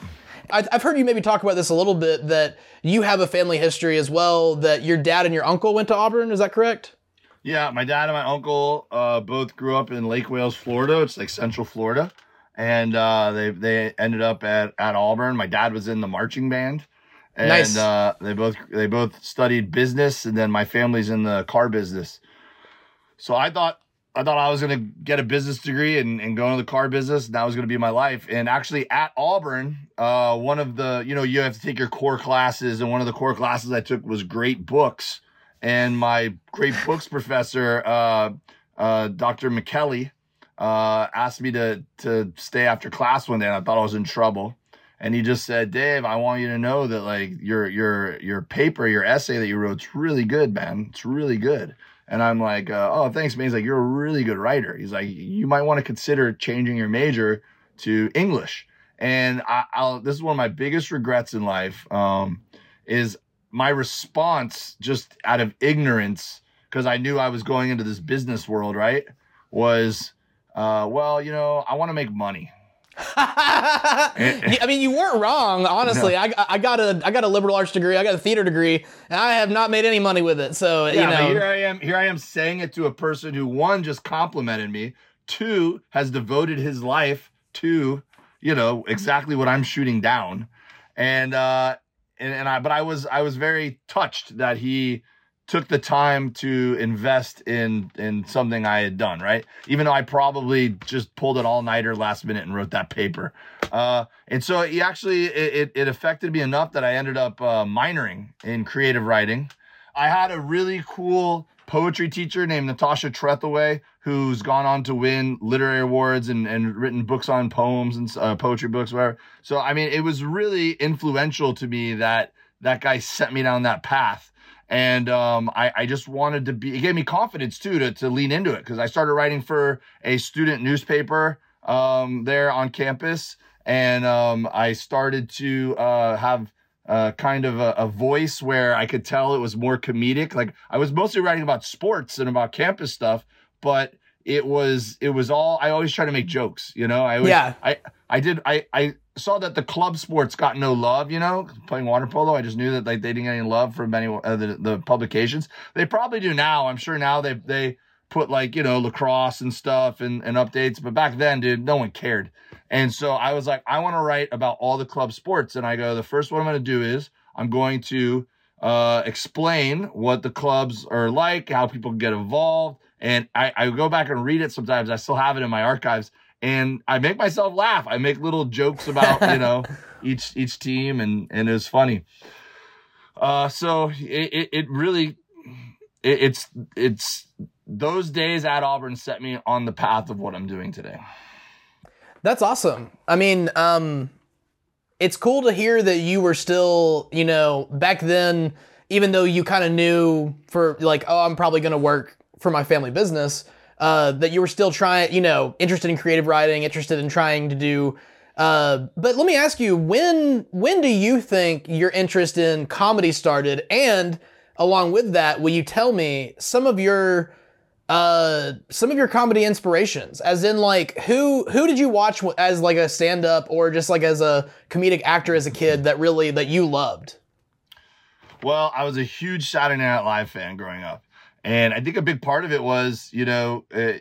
I- I've heard you maybe talk about this a little bit that you have a family history as well. That your dad and your uncle went to Auburn. Is that correct? Yeah, my dad and my uncle uh, both grew up in Lake Wales, Florida. It's like Central Florida, and uh, they they ended up at at Auburn. My dad was in the marching band, and Nice. uh, they both they both studied business, and then my family's in the car business. So I thought I thought I was going to get a business degree and, and go into the car business. And that was going to be my life. And actually, at Auburn, uh, one of the, you know, you have to take your core classes. And one of the core classes I took was great books. And my great books professor, uh, uh, Dr. McKelly, uh, asked me to, to stay after class one day. And I thought I was in trouble. And he just said, Dave, I want you to know that like your, your, your paper, your essay that you wrote, it's really good, man. It's really good. And I'm like, uh, oh, thanks, man. He's like, you're a really good writer. He's like, you might want to consider changing your major to English. And I, will this is one of my biggest regrets in life. Um, is my response just out of ignorance because I knew I was going into this business world, right? Was, uh, well, you know, I want to make money. I mean, you weren't wrong. Honestly, no. I, I got a I got a liberal arts degree. I got a theater degree, and I have not made any money with it. So yeah, you know, here I am. Here I am saying it to a person who one just complimented me, two has devoted his life to you know exactly what I'm shooting down, and uh, and, and I but I was I was very touched that he took the time to invest in in something I had done, right? Even though I probably just pulled it all nighter last minute and wrote that paper. Uh, and so he actually it, it affected me enough that I ended up uh, minoring in creative writing. I had a really cool poetry teacher named Natasha Trethewey who's gone on to win literary awards and, and written books on poems and uh, poetry books, whatever. So I mean, it was really influential to me that that guy sent me down that path and um, I, I, just wanted to be. It gave me confidence too to to lean into it because I started writing for a student newspaper um, there on campus, and um, I started to uh, have. Uh, kind of a, a, voice where I could tell it was more comedic. Like I was mostly writing about sports and about campus stuff, but it was it was all I always try to make jokes, you know. I always, yeah. I I did I I saw that the club sports got no love, you know, playing water polo. I just knew that like they didn't get any love from many uh, the, the publications. They probably do now. I'm sure now they they put like, you know, lacrosse and stuff and, and updates. But back then, dude, no one cared. And so I was like, I want to write about all the club sports. And I go, the first one I'm going to do is I'm going to uh, explain what the clubs are like, how people get involved. And I, I go back and read it sometimes. I still have it in my archives and I make myself laugh. I make little jokes about you know each each team, and and it was funny. Uh, so it it, really it, it's it's those days at Auburn set me on the path of what I'm doing today. That's awesome. I mean, um, it's cool to hear that you were still, you know, back then, even though you kind of knew for like, oh, I'm probably going to work for my family business uh, that you were still trying, you know, interested in creative writing, interested in trying to do. Uh, but let me ask you, when when do you think your interest in comedy started? And along with that, will you tell me some of your uh some of your comedy inspirations as in like who who did you watch as like a stand up or just like as a comedic actor as a kid that really that you loved well i was a huge saturday night live fan growing up and I think a big part of it was, you know, uh,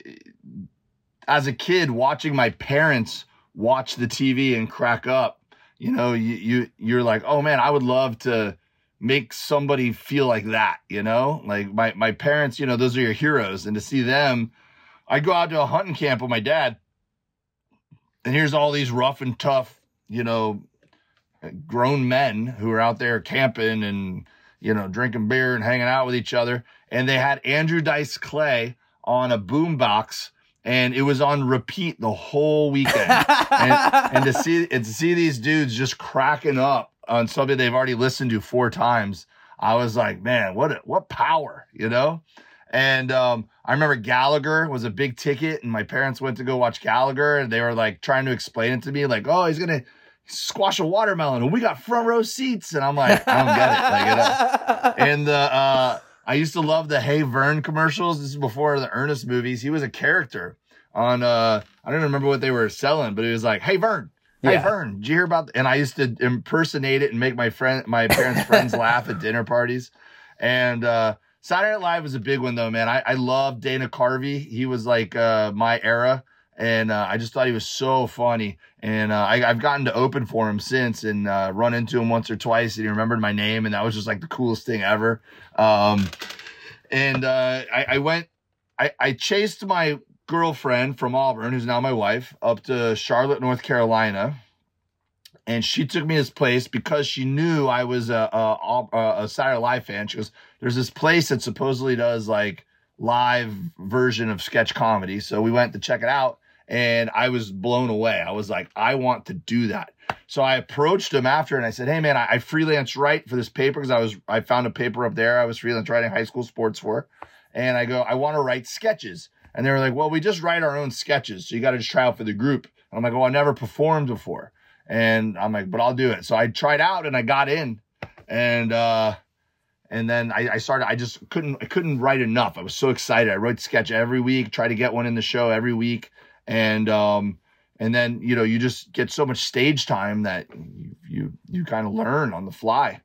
as a kid watching my parents watch the TV and crack up, you know, you, you you're like, "Oh man, I would love to make somebody feel like that, you know? Like my my parents, you know, those are your heroes and to see them I go out to a hunting camp with my dad and here's all these rough and tough, you know, grown men who are out there camping and you know, drinking beer and hanging out with each other. And they had Andrew Dice Clay on a boombox and it was on repeat the whole weekend. and, and, to see and to see these dudes just cracking up on something they've already listened to four times, I was like, man, what a, what power, you know? And um, I remember Gallagher was a big ticket, and my parents went to go watch Gallagher, and they were like trying to explain it to me, like, oh, he's gonna squash a watermelon and we got front row seats. And I'm like, I don't get it. Like, you know? And the, uh, I used to love the Hey Vern commercials. This is before the Ernest movies. He was a character on, uh, I don't remember what they were selling, but it was like, Hey Vern, Hey yeah. Vern, did you hear about? And I used to impersonate it and make my friend, my parents' friends laugh at dinner parties. And, uh, Saturday Night Live was a big one though, man. I, I love Dana Carvey. He was like, uh, my era and uh, I just thought he was so funny. And uh, I, have gotten to open for him since and uh, run into him once or twice, and he remembered my name, and that was just like the coolest thing ever. Um, and uh, I, I, went. I, I chased my girlfriend from Auburn, who's now my wife, up to Charlotte, North Carolina. And she took me to this place because she knew I was a, a, a, Saturday Live fan. She goes, There's this place that supposedly does like live version of sketch comedy. So we went to check it out and I was blown away. I was like, I want to do that. So I approached him after and I said, Hey man, I, I freelance write for this paper because I was, I found a paper up there. I was freelance writing high school sports for. And I go, I want to write sketches. And they were like, well, we just write our own sketches. So you got to just try out for the group. And I'm like, oh, I never performed before. And I'm like, but I'll do it. So I tried out and I got in. And, uh, and then I, I, started, I just couldn't, I couldn't write enough. I was so excited. I wrote sketch every week, try to get one in the show every week. And, um, and then, you know, you just get so much stage time that you, you, you kind of learn on the fly.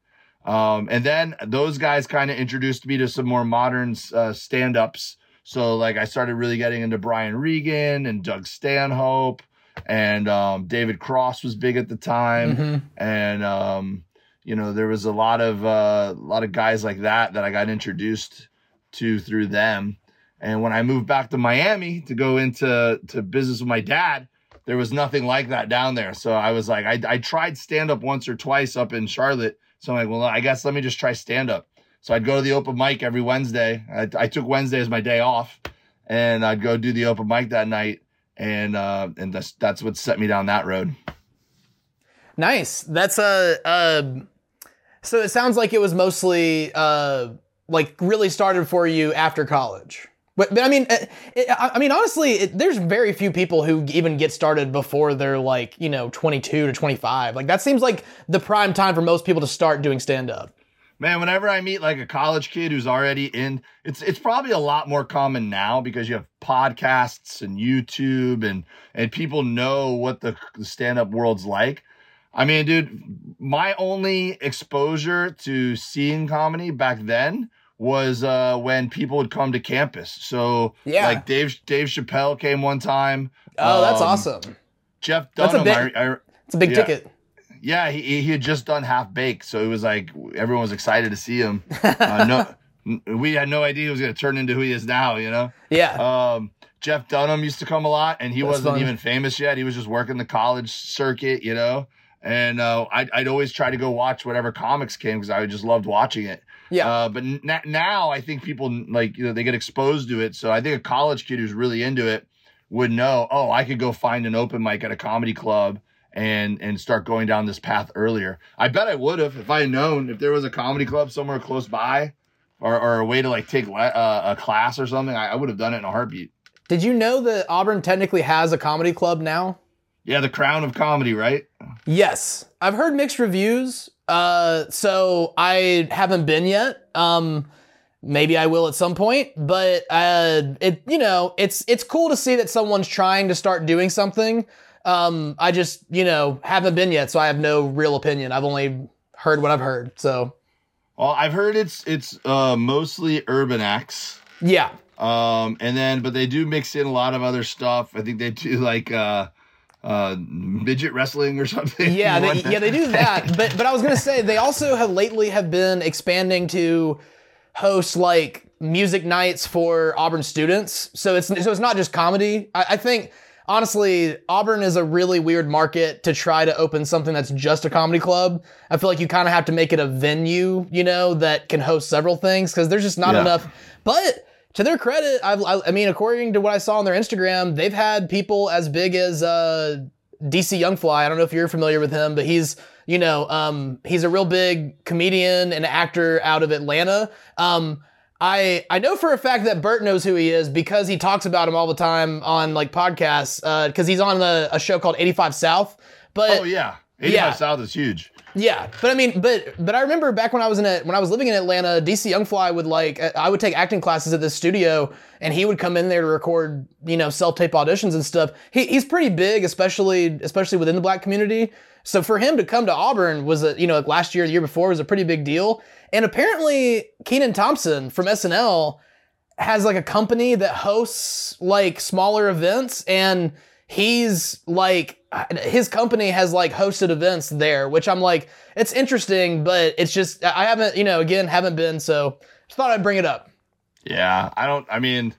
Um, and then those guys kind of introduced me to some more modern uh, stand ups. So, like, I started really getting into Brian Regan and Doug Stanhope, and um, David Cross was big at the time. Mm-hmm. And, um, you know, there was a lot of uh, a lot of guys like that that I got introduced to through them. And when I moved back to Miami to go into to business with my dad, there was nothing like that down there. So I was like, I, I tried stand up once or twice up in Charlotte so I'm like, well, I guess let me just try stand up. So I'd go to the open mic every Wednesday. I, I, took Wednesday as my day off, and I'd go do the open mic that night, and uh, and that's that's what set me down that road. Nice. That's a. Uh, so it sounds like it was mostly uh, like really started for you after college. But, but I mean, uh, it, it, I mean, honestly, it, there's very few people who even get started before they're like, you know, 22 to 25. Like that seems like the prime time for most people to start doing stand up. Man, whenever I meet like a college kid who's already in, it's it's probably a lot more common now because you have podcasts and YouTube and and people know what the, the stand up world's like. I mean, dude, my only exposure to seeing comedy back then was uh, when people would come to campus. So yeah, like Dave Dave Chappelle came one time. Oh, that's um, awesome. Jeff Dunham. That's a big, I, I, it's a big yeah, ticket. Yeah, he he had just done Half Baked, so it was like everyone was excited to see him. Uh, no, we had no idea he was going to turn into who he is now. You know. Yeah. Um, Jeff Dunham used to come a lot, and he That's wasn't fun. even famous yet. He was just working the college circuit, you know. And uh, I'd, I'd always try to go watch whatever comics came because I just loved watching it. Yeah. Uh, but n- now I think people like you know they get exposed to it. So I think a college kid who's really into it would know. Oh, I could go find an open mic at a comedy club and and start going down this path earlier. I bet I would have if I had known if there was a comedy club somewhere close by, or or a way to like take le- uh, a class or something. I, I would have done it in a heartbeat. Did you know that Auburn technically has a comedy club now? Yeah, the crown of comedy, right? Yes. I've heard mixed reviews. Uh, so I haven't been yet. Um, maybe I will at some point, but uh, it you know it's it's cool to see that someone's trying to start doing something. Um, I just you know haven't been yet, so I have no real opinion. I've only heard what I've heard. So, well, I've heard it's it's uh, mostly urban acts. Yeah. Um, and then but they do mix in a lot of other stuff. I think they do like uh uh, midget wrestling or something. Yeah, they, yeah, they do that. but but I was gonna say they also have lately have been expanding to host like music nights for Auburn students. So it's so it's not just comedy. I, I think honestly, Auburn is a really weird market to try to open something that's just a comedy club. I feel like you kind of have to make it a venue, you know, that can host several things because there's just not yeah. enough. But to their credit, I've, I, I mean, according to what I saw on their Instagram, they've had people as big as uh, DC Young Fly. I don't know if you're familiar with him, but he's you know um, he's a real big comedian and actor out of Atlanta. Um, I I know for a fact that Bert knows who he is because he talks about him all the time on like podcasts because uh, he's on a, a, show called 85 South. But oh yeah, 85 yeah. South is huge. Yeah, but I mean, but but I remember back when I was in a, when I was living in Atlanta, DC Young Fly would like uh, I would take acting classes at this studio, and he would come in there to record you know self tape auditions and stuff. He, he's pretty big, especially especially within the black community. So for him to come to Auburn was a you know like last year, the year before was a pretty big deal. And apparently, Kenan Thompson from SNL has like a company that hosts like smaller events and he's like his company has like hosted events there, which I'm like, it's interesting, but it's just I haven't, you know, again, haven't been, so just thought I'd bring it up. Yeah, I don't. I mean,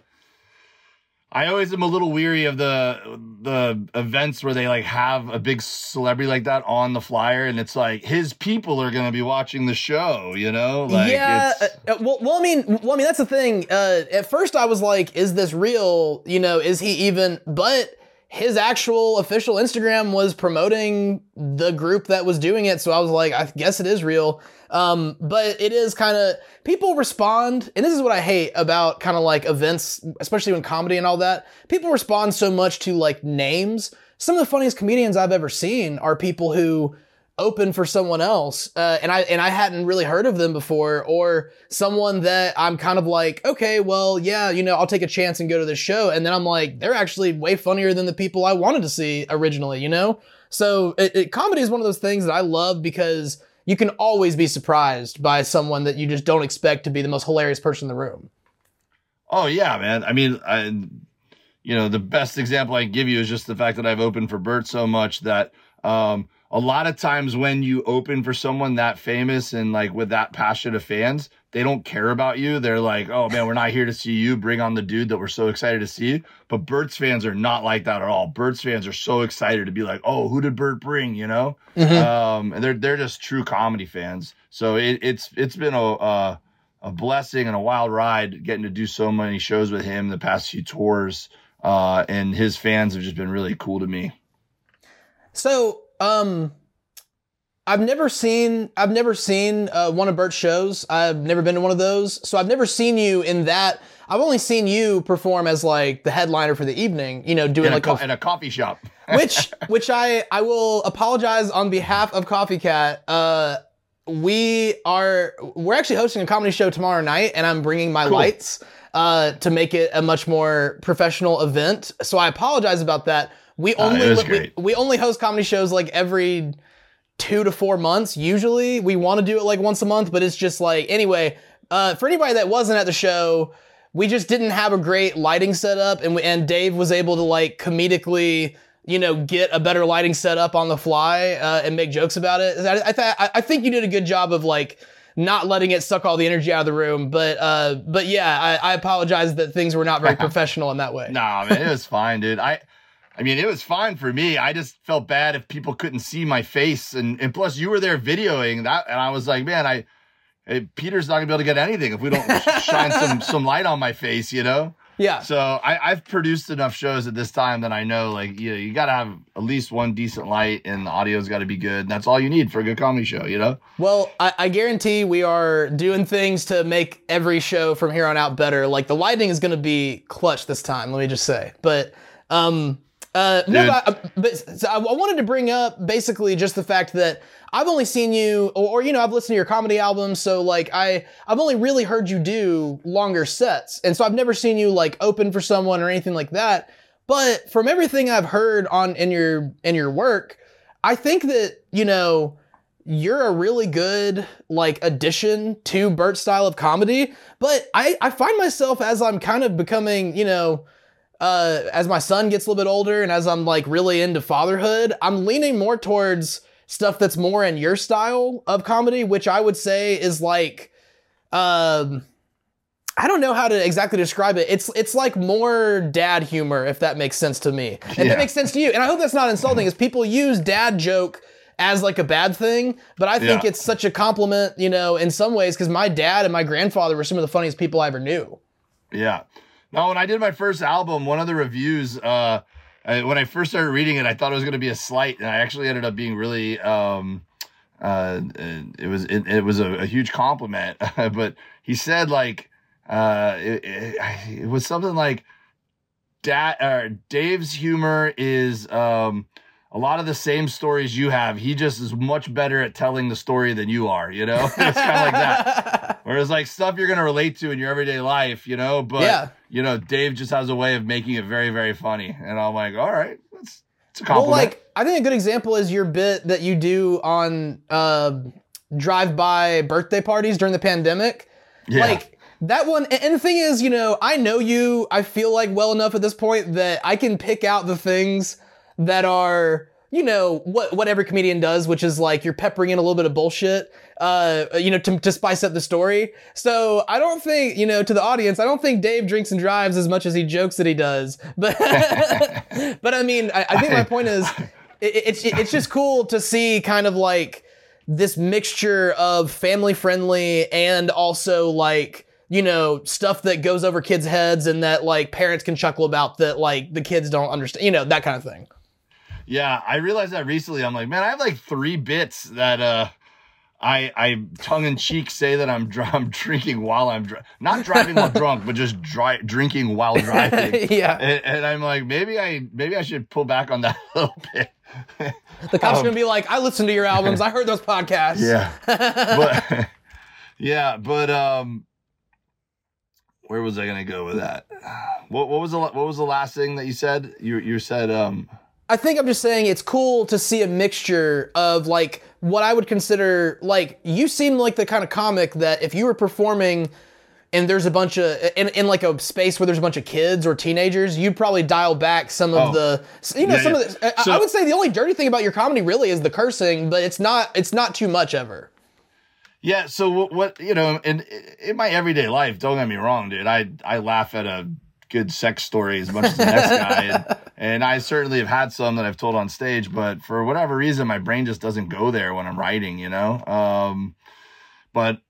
I always am a little weary of the the events where they like have a big celebrity like that on the flyer, and it's like his people are going to be watching the show. You know, like yeah. it's- uh, uh, well, well, I mean, well, I mean, that's the thing. Uh, at first, I was like, "Is this real? You know, is he even?" But his actual official Instagram was promoting the group that was doing it, so I was like, "I guess it is real." Um, but it is kind of people respond, and this is what I hate about kind of like events, especially when comedy and all that. People respond so much to like names. Some of the funniest comedians I've ever seen are people who open for someone else, uh, and I and I hadn't really heard of them before, or someone that I'm kind of like, okay, well, yeah, you know, I'll take a chance and go to this show, and then I'm like, they're actually way funnier than the people I wanted to see originally, you know. So it, it, comedy is one of those things that I love because you can always be surprised by someone that you just don't expect to be the most hilarious person in the room. Oh yeah, man. I mean, I, you know, the best example I can give you is just the fact that I've opened for Bert so much that um, a lot of times when you open for someone that famous and like with that passion of fans, they don't care about you. They're like, "Oh man, we're not here to see you. Bring on the dude that we're so excited to see." But Bert's fans are not like that at all. Bert's fans are so excited to be like, "Oh, who did Bert bring?" You know, um, and they're they're just true comedy fans. So it, it's it's been a uh, a blessing and a wild ride getting to do so many shows with him the past few tours. Uh, and his fans have just been really cool to me. So, um, I've never seen I've never seen uh, one of Bert's shows. I've never been to one of those, so I've never seen you in that. I've only seen you perform as like the headliner for the evening. You know, doing In, like a, a, in a coffee shop. which which I I will apologize on behalf of Coffee Cat. Uh, we are we're actually hosting a comedy show tomorrow night, and I'm bringing my Cool. lights uh, to make it a much more professional event. So I apologize about that. We only was we, we only host comedy shows like every two to four months. Usually, we want to do it like once a month, but it's just like anyway. Uh, for anybody that wasn't at the show, we just didn't have a great lighting setup, and we, and Dave was able to like comedically, you know, get a better lighting setup on the fly uh, and make jokes about it. I, I, th- I think you did a good job of like not letting it suck all the energy out of the room. But uh, but yeah, I, I apologize that things were not very professional in that way. Nah, man, it was fine, dude. I, I mean, it was fine for me. I just felt bad if people couldn't see my face, and and plus you were there videoing that, and I was like, man, I, eh, Peter's not gonna be able to get anything if we don't shine some some light on my face, you know. Yeah. So I, I've produced enough shows at this time that I know, like, you know, you got to have at least one decent light, and the audio's got to be good. And that's all you need for a good comedy show, you know. Well, I, I guarantee we are doing things to make every show from here on out better. Like the lighting is going to be clutch this time. Let me just say. But um, uh, no, but, I- but so I, I wanted to bring up basically just the fact that I've only seen you, or, or you know, I've listened to your comedy albums, so like I I've only really heard you do longer sets, and so I've never seen you like open for someone or anything like that. But from everything I've heard on in your in your work, I think that you know you're a really good like addition to Bert's style of comedy. But I I find myself as I'm kind of becoming you know uh, as my son gets a little bit older and as I'm like really into fatherhood, I'm leaning more towards stuff that's more in your style of comedy, which I would say is like, um, I don't know how to exactly describe it. It's it's like more dad humor, if that makes sense to me. And Yeah. that makes sense to you. And I hope that's not insulting, is people use dad joke as like a bad thing, but I think Yeah. it's such a compliment, you know, in some ways, because my dad and my grandfather were some of the funniest people I ever knew. Yeah. No, when I did my first album, one of the reviews, uh, I, when I first started reading it, I thought it was going to be a slight, and I actually ended up being really, um, uh, it was it, it was a, a huge compliment. but he said like, uh, it, it, it was something like, uh, Dave's humor is um, a lot of the same stories you have. He just is much better at telling the story than you are. You know, it's kind of like that. Whereas like stuff you're gonna relate to in your everyday life, you know, but Yeah. You know, Dave just has a way of making it very, very funny. And I'm like, all right, that's it's a compliment. Well, like I think a good example is your bit that you do on uh, drive-by birthday parties during the pandemic. yeah. Like that one, and and the thing is, you know, I know you. I feel like well enough at this point that I can pick out the things that are you know what what every comedian does, which is like you're peppering in a little bit of bullshit, uh, you know, to, to spice up the story. So I don't think you know to the audience, I don't think Dave drinks and drives as much as he jokes that he does. But but I mean, I, I think my point is, it, it's it's just cool to see kind of like this mixture of family friendly and also like you know stuff that goes over kids' heads and that like parents can chuckle about that like the kids don't understand, you know, that kind of thing. Yeah, I realized that recently. I'm like, man, I have like three bits that uh I I tongue in cheek say that I'm dr- I'm drinking while I'm dr- not driving while drunk, but just dry- drinking while driving. yeah, and, and, I'm like, maybe I maybe I should pull back on that a little bit. the cops um, gonna be like, I listened to your albums, I heard those podcasts. Yeah, but yeah, but um, where was I gonna go with that? What what was the what was the last thing that you said? You you said um. I think I'm just saying it's cool to see a mixture of like what I would consider like you seem like the kind of comic that if you were performing and there's a bunch of in, in like a space where there's a bunch of kids or teenagers, you'd probably dial back some of oh. the you know yeah, some yeah. of the so, I would say the only dirty thing about your comedy really is the cursing, but it's not it's not too much ever. Yeah, so what, what you know, in in my everyday life, don't get me wrong, dude. I I laugh at a good sex story as much as the next guy. And, and, I certainly have had some that I've told on stage, but for whatever reason, my brain just doesn't go there when I'm writing, you know? Um, but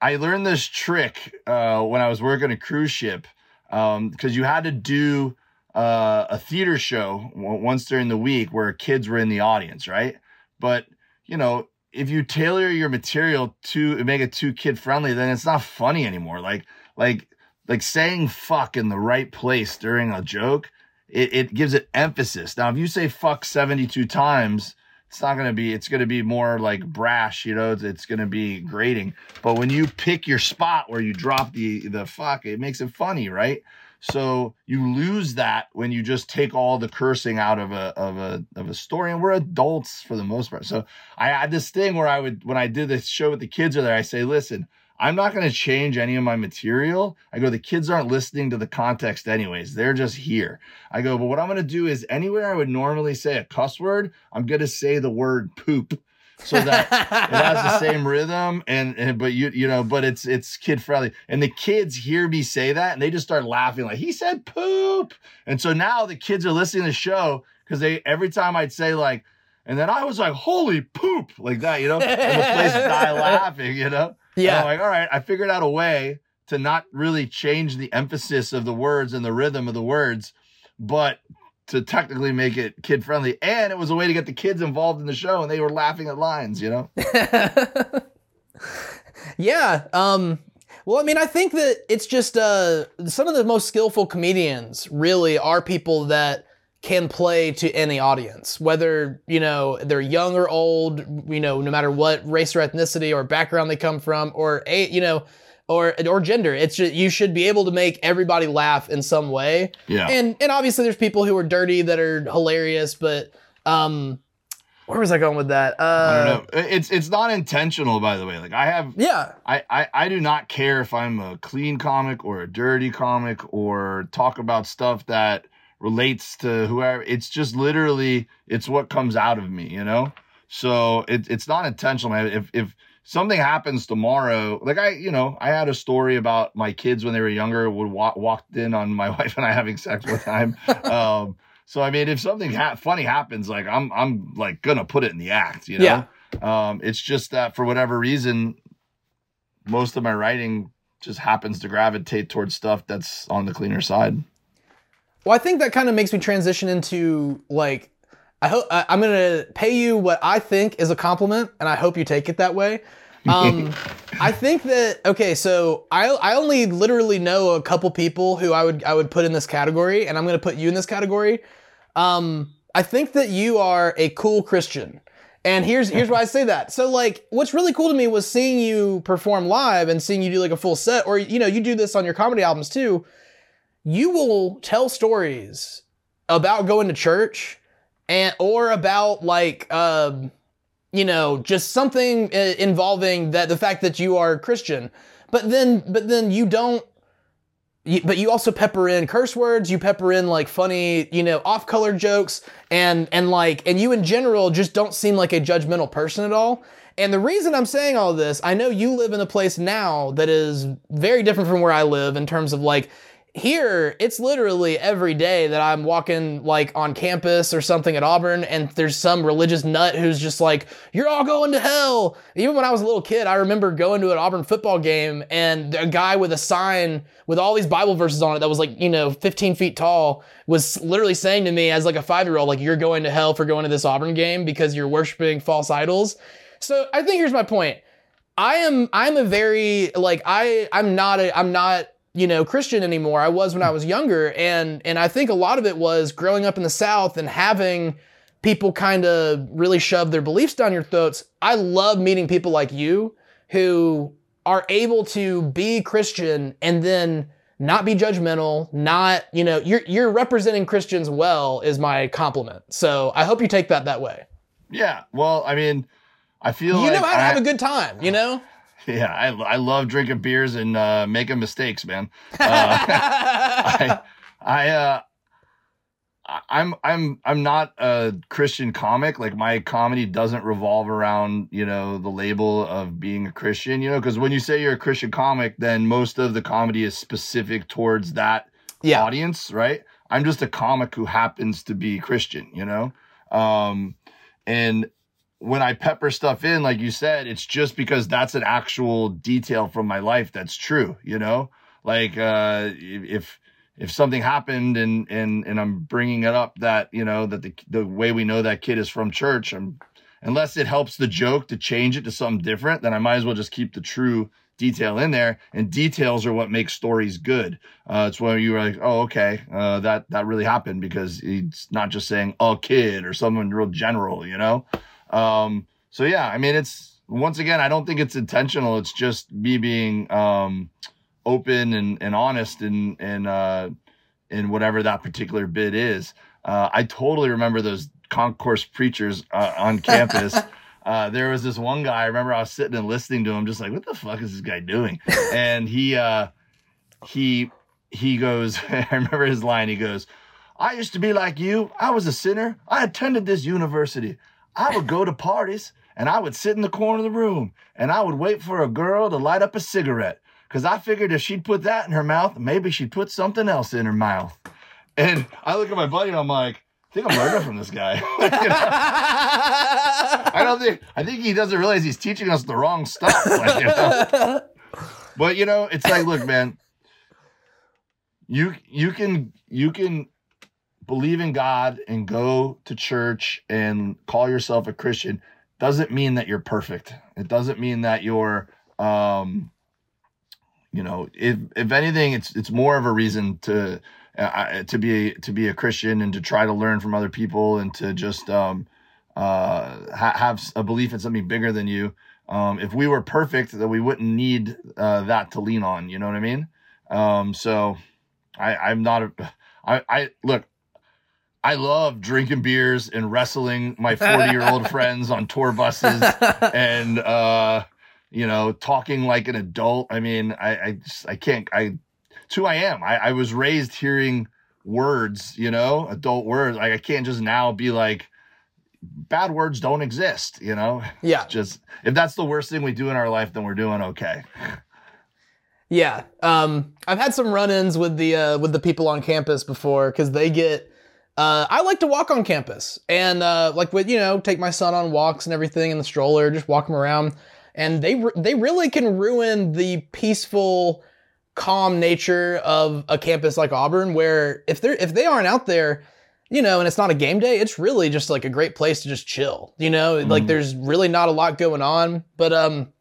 I learned this trick uh, when I was working a cruise ship because um, you had to do uh, a theater show once during the week where kids were in the audience, right? But, you know, if you tailor your material to make it too kid friendly, then it's not funny anymore. Like, like like saying fuck in the right place during a joke, it, it gives it emphasis. Now, if you say fuck 72 times, it's not going to be, it's going to be more like brash, you know, it's, it's going to be grating. But when you pick your spot where you drop the, the fuck, it makes it funny, right? So you lose that when you just take all the cursing out of a of a of a story, and we're adults for the most part. So I had this thing where I would when I did this show with the kids are there, I say, listen, I'm not going to change any of my material. I go, the kids aren't listening to the context anyways. They're just here. I go, but what I'm going to do is anywhere I would normally say a cuss word, I'm going to say the word poop so that it has the same rhythm and, and, but you you know but it's it's kid friendly and the kids hear me say that and they just start laughing like he said poop and so now the kids are listening to the show because they every time i'd say like and then i was like holy poop like that you know and the place die laughing you know yeah. Like, all right, I figured out a way to not really change the emphasis of the words and the rhythm of the words, but to technically make it kid friendly. And it was a way to get the kids involved in the show and they were laughing at lines, you know? yeah. Um, well, I mean, I think that it's just uh, some of the most skillful comedians really are people that can play to any audience, whether, you know, they're young or old, you know, no matter what race or ethnicity or background they come from or a, you know, or or gender. It's just you should be able to make everybody laugh in some way. Yeah. And and obviously there's people who are dirty that are hilarious, but um where was I going with that? Uh, I don't know. It's it's not intentional, by the way. Like I have, yeah. I, I I do not care if I'm a clean comic or a dirty comic or talk about stuff that relates to whoever. It's just literally it's what comes out of me, you know. So it, it's not intentional, man. If if something happens tomorrow, like I, you know, I had a story about my kids when they were younger would walk walked in on my wife and I having sex one time. um, so I mean, if something ha- funny happens, like I'm I'm like gonna put it in the act, you know. Yeah. Um, it's just that for whatever reason, most of my writing just happens to gravitate towards stuff that's on the cleaner side. Well, I think that kind of makes me transition into like I hope I'm gonna pay you what I think is a compliment, and I hope you take it that way. Um, I think that okay, so I I only literally know a couple people who I would I would put in this category, and I'm gonna put you in this category. Um, I think that you are a cool Christian. And here's here's why I say that. So like what's really cool to me was seeing you perform live and seeing you do like a full set or you know, you do this on your comedy albums too you will tell stories about going to church and or about like um, you know just something uh, involving that the fact that you are Christian but then but then you don't you, but you also pepper in curse words. You pepper in like funny, you know, off-color jokes, and and like, and you in general just don't seem like a judgmental person at all. And the reason I'm saying all this, I know you live in a place now that is very different from where I live in terms of like here it's literally every day that i'm walking like on campus or something at auburn and there's some religious nut who's just like you're all going to hell. Even when i was a little kid i remember going to an auburn football game and a guy with a sign with all these bible verses on it that was like you know 15 feet tall was literally saying to me as like a five year old like you're going to hell for going to this auburn game because you're worshiping false idols. So i think here's my point. I am i'm a very like i i'm not a i'm not you know christian anymore. I was when i was younger and and i think a lot of it was growing up in the south and having people kind of really shove their beliefs down your throats. I love meeting people like you who are able to be christian and then not be judgmental not you know you're you're representing christians well is my compliment. So i hope you take that that way. Yeah. Well, I mean, I feel you like know how to I- have a good time you know Yeah, I, I love drinking beers and uh, making mistakes, man. Uh, I, I, uh, I'm, I'm, I'm not a Christian comic. Like my comedy doesn't revolve around, you know, the label of being a Christian. You know, because when you say you're a Christian comic, then most of the comedy is specific towards that yeah audience, right? I'm just a comic who happens to be Christian, you know? Um, and when I pepper stuff in, like you said, it's just because that's an actual detail from my life that's true, you know? Like, uh, if, if something happened and, and, and I'm bringing it up that, you know, that the, the way we know that kid is from church, I'm, unless it helps the joke to change it to something different, then I might as well just keep the true detail in there. And details are what make stories good. Uh, it's when you're like, oh, okay, uh, that that really happened because it's not just saying a kid or someone real general, you know. Um, so yeah, I mean, it's once again, I don't think it's intentional. It's just me being um, open and and honest and and uh, in whatever that particular bit is. Uh, I totally remember those concourse preachers uh, on campus. Uh, there was this one guy. I remember I was sitting and listening to him, just like, "What the fuck is this guy doing?" and he uh, he he goes. I remember his line. He goes, "I used to be like you. I was a sinner. I attended this university. I would go to parties." And I would sit in the corner of the room and I would wait for a girl to light up a cigarette because I figured if she'd put that in her mouth, maybe she'd put something else in her mouth. And I look at my buddy and I'm like, I think I'm learning from this guy. You know? I don't think I think he doesn't realize he's teaching us the wrong stuff. Like, you know? But you know, it's like, look, man, you you can you can believe in God and go to church and call yourself a Christian doesn't mean that you're perfect. It doesn't mean that you're um you know, if if anything it's it's more of a reason to uh, to be to be a Christian and to try to learn from other people and to just um uh ha- have a belief in something bigger than you. Um if we were perfect that we wouldn't need uh that to lean on, you know what I mean? Um so I I'm not a I I look I love drinking beers and wrestling my 40 year old friends on tour buses and, uh, you know, talking like an adult. I mean, I, I just, I can't, I, it's who I am. I, I was raised hearing words, you know, adult words. Like I can't just now be like, bad words don't exist, you know? yeah Just, if that's the worst thing we do in our life, then we're doing okay. Yeah, um, I've had some run-ins with the uh, with the people on campus before because they get. Uh, I like to walk on campus and uh, like with you know take my son on walks and everything in the stroller, just walk him around, and they re- they really can ruin the peaceful, calm nature of a campus like Auburn. Where if they're if they aren't out there, you know, and it's not a game day, it's really just like a great place to just chill. You know, like Mhm. there's really not a lot going on, but um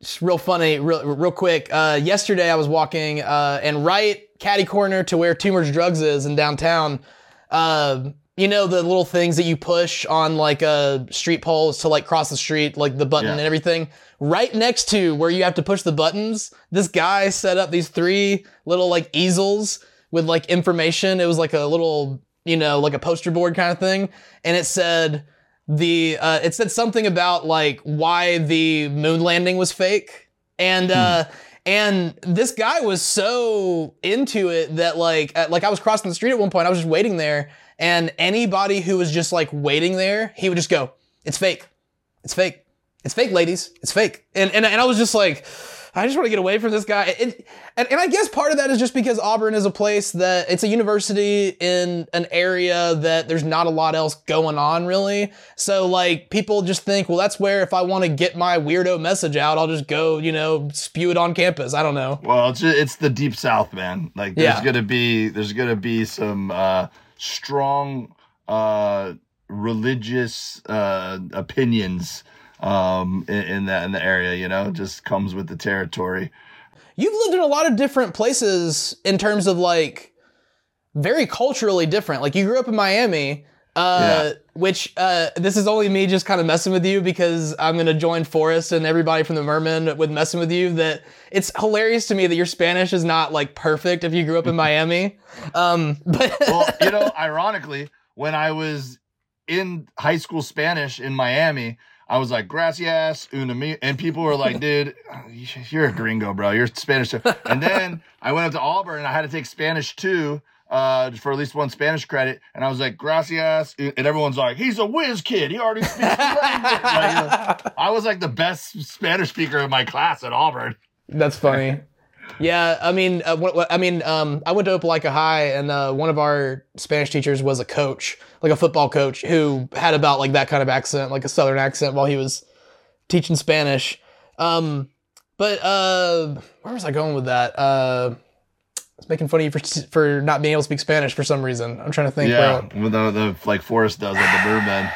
It's real funny, real real quick. Uh, yesterday I was walking, uh, and right caddy corner to where Toomer's Drugs is in downtown. Uh, you know the little things that you push on like uh, street poles to like cross the street, like the button Yeah. and everything. Right next to where you have to push the buttons, this guy set up these three little like easels with like information. It was like a little, you know, like a poster board kind of thing, and it said the uh, it said something about like why the moon landing was fake and uh And this guy was so into it that like like I was crossing the street at one point. I was just waiting there, and anybody who was just like waiting there, he would just go, "It's fake, it's fake, it's fake, ladies, it's fake." And and and I was just like. I just want to get away from this guy. It, and, and I guess part of that is just because Auburn is a place that it's a university in an area that there's not a lot else going on really. So like people just think, well, that's where if I want to get my weirdo message out, I'll just go, you know, spew it on campus. I don't know. Well, it's it's the deep south, man. Like there's Yeah. gonna be there's gonna be some uh, strong uh, religious uh, opinions um, in, in that in the area. You know, It just comes with the territory. You've lived in a lot of different places in terms of like very culturally different. Like you grew up in Miami, uh, which uh, this is only me just kind of messing with you because I'm gonna join Forrest and everybody from the Mermen with messing with you. That it's hilarious to me that your Spanish is not like perfect if you grew up in Miami. Um, but well, you know, ironically, when I was in high school Spanish in Miami, I was like, gracias, una mi, and people were like, dude, you're a gringo, bro. You're Spanish. too." And then I went up to Auburn and I had to take Spanish too. Uh, for at least one Spanish credit, and I was like, "Gracias," and everyone's like, "He's a whiz kid. He already speaks the language." Like, I was like the best Spanish speaker in my class at Auburn. That's funny. Yeah, I mean, uh, what, what- I mean, um, I went to Opelika High, and uh, one of our Spanish teachers was a coach, like a football coach, who had about like that kind of accent, like a Southern accent, while he was teaching Spanish. Um, but uh, where was I going with that? Uh, I was making fun of you for for not being able to speak Spanish for some reason. I'm trying to think. Yeah, where- with the, the like Forrest does at the Mermen.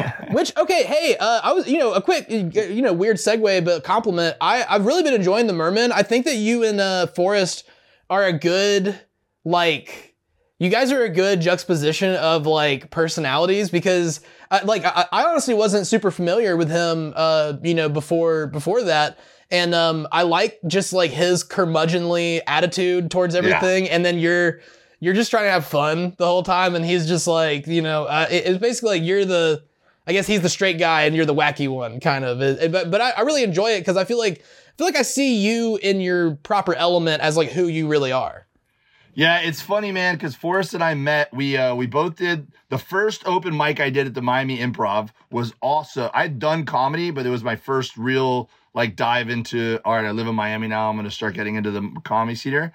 Which okay, hey, uh, I was you know a quick you know weird segue, but compliment. I I've really been enjoying the Mermen. I think that you and uh, Forrest are a good like you guys are a good juxtaposition of like personalities because I, like I, I honestly wasn't super familiar with him uh you know before before that and um I like just like his curmudgeonly attitude towards everything and then you're you're just trying to have fun the whole time and he's just like you know uh, it- it's basically like you're the I guess he's the straight guy and you're the wacky one, kind of. But but I, I really enjoy it because I feel like I feel like I see you in your proper element as like who you really are. Yeah, it's funny, man, because Forrest and I met. We uh, we both did the first open mic I did at the Miami Improv was also I'd done comedy, but it was my first real like dive into. All right, I live in Miami now. I'm gonna start getting into the comedy theater.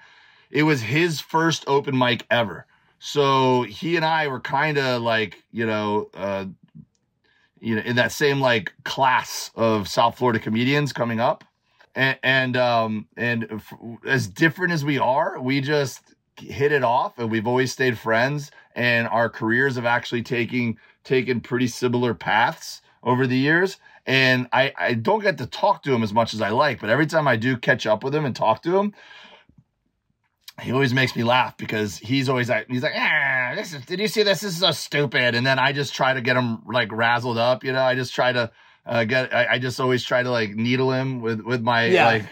It was his first open mic ever, so he and I were kind of like you know. Uh, you know, in that same like class of South Florida comedians coming up, and and um and f- as different as we are, we just hit it off, and we've always stayed friends, and our careers have actually taken taken pretty similar paths over the years. And I I don't get to talk to him as much as I like, but every time I do catch up with him and talk to him, he always makes me laugh because he's always like he's like ah this is did you see this? This is so stupid. And then I just try to get him like razzled up you know? I just try to uh, get I, I just always try to like needle him with with my Yeah. like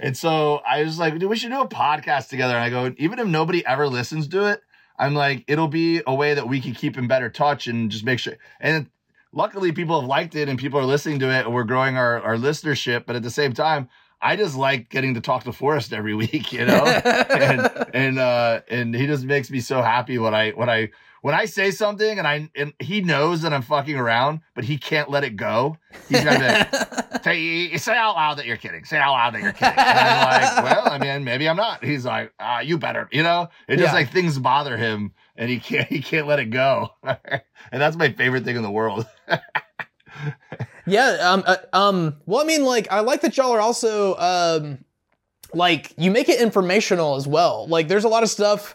and so I was like dude we should do a podcast together. And I go even if nobody ever listens to it I'm like it'll be a way that we can keep in better touch and just make sure and luckily people have liked it and people are listening to it and we're growing our our listenership but at the same time I just like getting to talk to Forrest every week, you know, and and uh, and he just makes me so happy when I when I when I say something and I and he knows that I'm fucking around, but he can't let it go. He's gonna like, say, say out loud that you're kidding. Say out loud that you're kidding. And I'm like, well, I mean, maybe I'm not. He's like, ah, you better, you know. It just Yeah. like things bother him, and he can't he can't let it go. and that's my favorite thing in the world. Yeah. Um. Uh, um. Well, I mean, like, I like that y'all are also um, like you make it informational as well. Like, there's a lot of stuff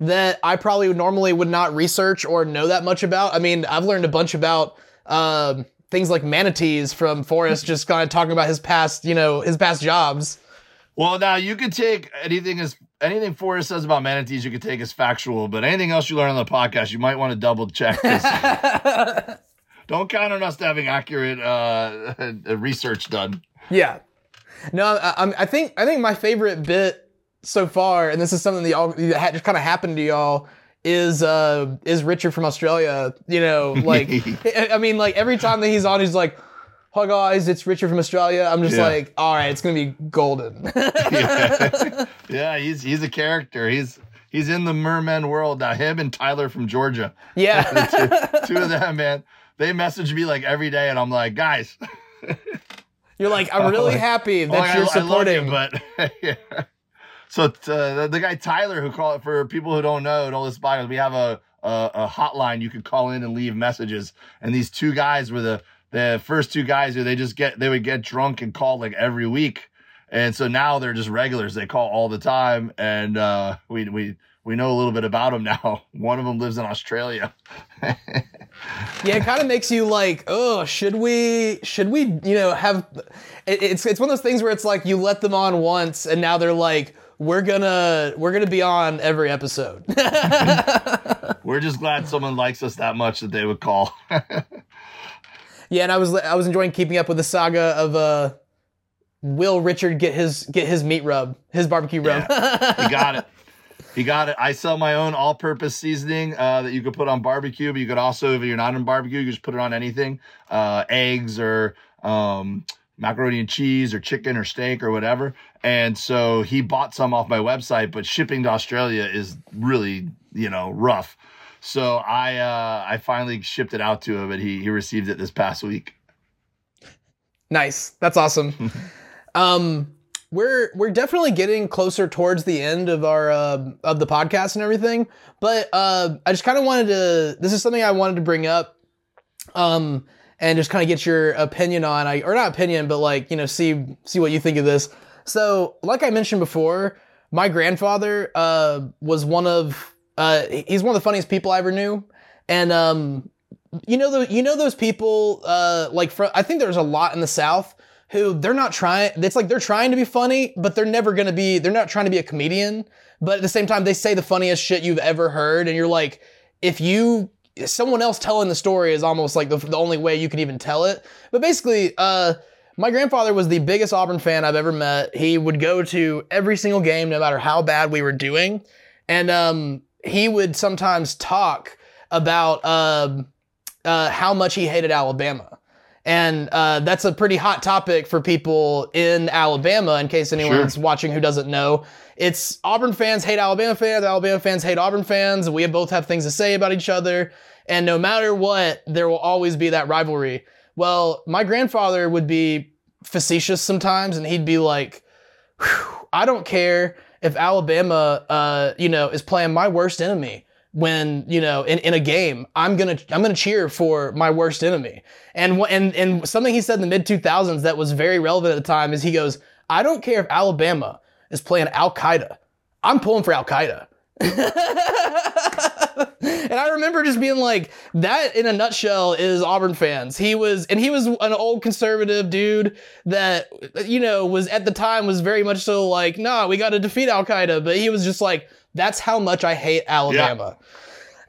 that I probably normally would not research or know that much about. I mean, I've learned a bunch about um things like manatees from Forrest, just kind of talking about his past, you know, his past jobs. Well, now you could take anything as anything Forrest says about manatees, you could take as factual, but anything else you learn on the podcast, you might want to double check. Don't count on us having accurate uh, research done. Yeah. No, I, I'm- think I think my favorite bit so far, and this is something that y'all that had just kind of happened to y'all, is uh is Richard from Australia. You know, like I I mean, like every time that he's on, he's like, hi guys, it's Richard from Australia. I'm just Yeah. like, all right, it's gonna be golden. yeah. yeah, he's he's a character. He's he's in the Mermen world now. Him and Tyler from Georgia. yeah. two, two of them, man. They message me like every day, and I'm like, guys, You're like, I'm really happy that you're I, I supporting. you, but yeah. So uh, the, the guy Tyler, who called for people who don't know, don't listen by us, we have a, a a hotline you could call in and leave messages. And these two guys were the the first two guys who they just get they would get drunk and call like every week. And so now they're just regulars. They call all the time, and uh, we we we know a little bit about them now. One of them lives in Australia. Yeah, it kind of makes you like, oh, should we, should we, you know, have? It, it's it's one of those things where it's like you let them on once, and now they're like, we're gonna we're gonna be on every episode. We're just glad someone likes us that much that they would call. yeah, and I was I was enjoying keeping up with the saga of uh, will Richard get his get his meat rub, his barbecue rub? he got it. He got it. I sell my own all-purpose seasoning uh, that you could put on barbecue, but you could also, if you're not on barbecue, you just put it on anything, uh, eggs or um, macaroni and cheese or chicken or steak or whatever. And so he bought some off my website, but shipping to Australia is really, you know, rough. So I uh, I finally shipped it out to him, and he he received it this past week. Nice. That's awesome. um, we're we're definitely getting closer towards the end of our uh, of the podcast and everything. But uh, I just kind of wanted to. This is something I wanted to bring up, um, and just kind of get your opinion on. I or not opinion, but like you know, see see what you think of this. So, like I mentioned before, my grandfather uh, was one of uh, he's one of the funniest people I ever knew, and um, you know the you know those people uh like fr- I think there's a lot in the South who they're not trying it's like they're trying to be funny but they're never going to be they're not trying to be a comedian but at the same time they say the funniest shit you've ever heard and you're like if you someone else telling the story is almost like the, the only way you can even tell it but basically uh my grandfather was the biggest Auburn fan I've ever met. He would go to every single game, no matter how bad we were doing. And um, he would sometimes talk about um, uh, how much he hated Alabama. And uh, that's a pretty hot topic for people in Alabama, in case anyone's watching who doesn't know. It's Auburn fans hate Alabama fans, Alabama fans hate Auburn fans. We both have things to say about each other. And no matter what, there will always be that rivalry. Well, my grandfather would be facetious sometimes, and he'd be like, I don't care if Alabama, uh, you know, is playing my worst enemy when you know in, in a game i'm gonna i'm gonna cheer for my worst enemy and and and something he said in the mid 2000s that was very relevant at the time is he goes i don't care if alabama is playing al-qaeda i'm pulling for al-qaeda and I remember just being like, that in a nutshell is Auburn fans. He was, and he was an old conservative dude that, you know, was at the time was very much so like, nah, we got to defeat Al Qaeda. But he was just like, that's how much I hate Alabama.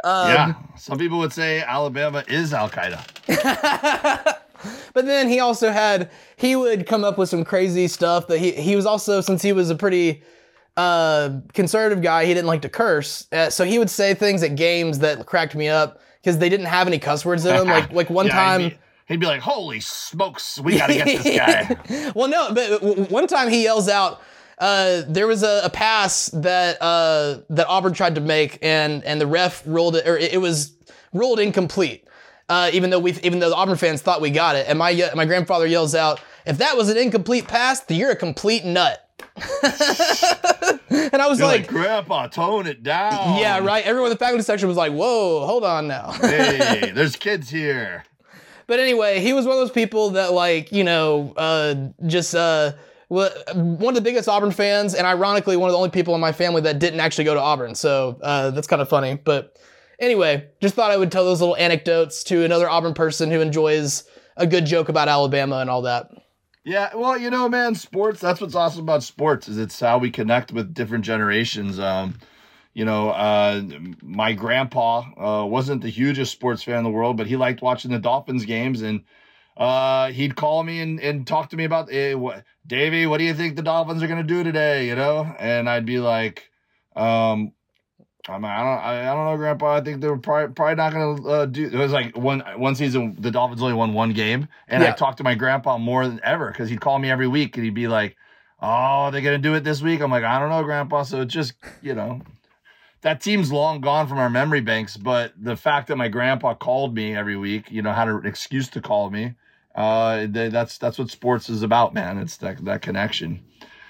Um, yeah, some people would say Alabama is Al Qaeda. but then he also had he would come up with some crazy stuff that he he was also since he was a pretty uh conservative guy he didn't like to curse uh, so he would say things at games that cracked me up because they didn't have any cuss words in them like like one Yeah, time He'd be, he'd be like, "Holy smokes, we gotta get this guy." well, no, but one time he yells out, uh, there was a, a pass that uh, that Auburn tried to make, and and the ref ruled it, or it, it was ruled incomplete. Uh, even though we, even though the Auburn fans thought we got it, and my my grandfather yells out, "If that was an incomplete pass, then you're a complete nut." and I was like, like, "Grandpa, tone it down." "Yeah, right." Everyone in the faculty section was like, "Whoa, hold on now." hey, there's kids here. But anyway, he was one of those people that like, you know, uh, just uh, wa- one of the biggest Auburn fans, and ironically, one of the only people in my family that didn't actually go to Auburn. So uh, that's kind of funny. But anyway, just thought I would tell those little anecdotes to another Auburn person who enjoys a good joke about Alabama and all that. Yeah, well, you know, man, sports, that's what's awesome about sports is it's how we connect with different generations. Um, you know, uh, my grandpa uh, wasn't the hugest sports fan in the world, but he liked watching the Dolphins games and uh, he'd call me and, and talk to me about, hey, what, Davey, what do you think the Dolphins are going to do today? You know? And I'd be like, um, I'm I don't, I, I don't know, Grandpa. I think they're probably, probably not going to uh, do. It was like one one season, the Dolphins only won one game, and I talked to my grandpa more than ever because he'd call me every week and he'd be like, "Oh, they're going to do it this week." I'm like, I don't know, Grandpa. So it's just, you know, that team's long gone from our memory banks. But the fact that my grandpa called me every week, you know, had an excuse to call me. Uh, th- that's that's what sports is about, man. It's that that connection.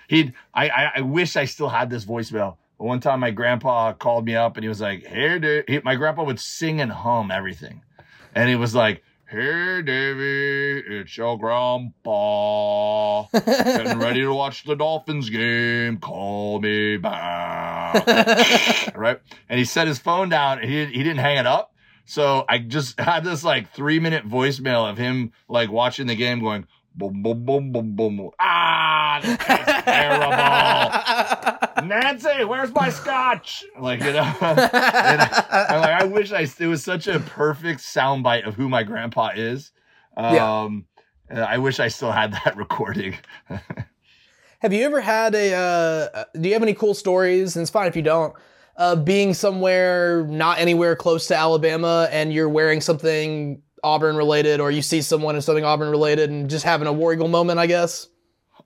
He'd I, I I wish I still had this voicemail. But one time my grandpa called me up and he was like, "Hey, dude," he, my grandpa would sing and hum everything, and he was like, "Hey, Davy, it's your grandpa. Getting ready to watch the Dolphins game. Call me back." right? And he set his phone down and he, he didn't hang it up. So I just had this like three minute voicemail of him like watching the game going boom, boom, boom, boom, boom. Ah, this is terrible. Nancy, where's my scotch? Like, you know, and I, am like, I wish I, it was such a perfect soundbite of who my grandpa is. Yeah. Um, and I wish I still had that recording. Have you ever had a? Uh, do you have any cool stories? And it's fine if you don't. Uh, being somewhere not anywhere close to Alabama, and you're wearing something Auburn related, or you see someone in something Auburn related, and just having a War Eagle moment, I guess.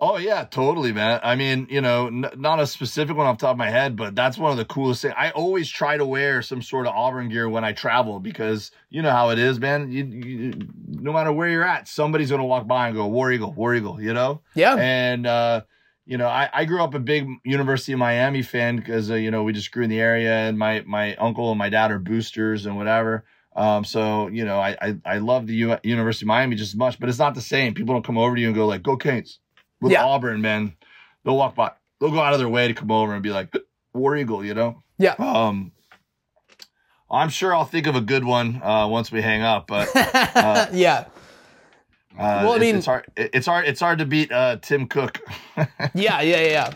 Oh yeah, totally, man. I mean, you know, n- not a specific one off the top of my head, but that's one of the coolest things. I always try to wear some sort of Auburn gear when I travel because you know how it is, man. You, you, no matter where you're at, somebody's gonna walk by and go War Eagle, War Eagle, you know. Yeah. And uh, you know, I, I grew up a big University of Miami fan because uh, you know we just grew in the area, and my my uncle and my dad are boosters and whatever. Um, so you know, I I, I love the U- University of Miami just as much, but it's not the same. People don't come over to you and go like, "Go Canes." With Yeah. Auburn, man, they'll walk by, they'll go out of their way to come over and be like, "War Eagle," you know. Yeah. Um, I'm sure I'll think of a good one uh, once we hang up, but yeah. Uh, Well, I it's- mean- it's hard. It's hard. It's hard to beat uh, Tim Cook. Yeah, yeah, yeah, yeah.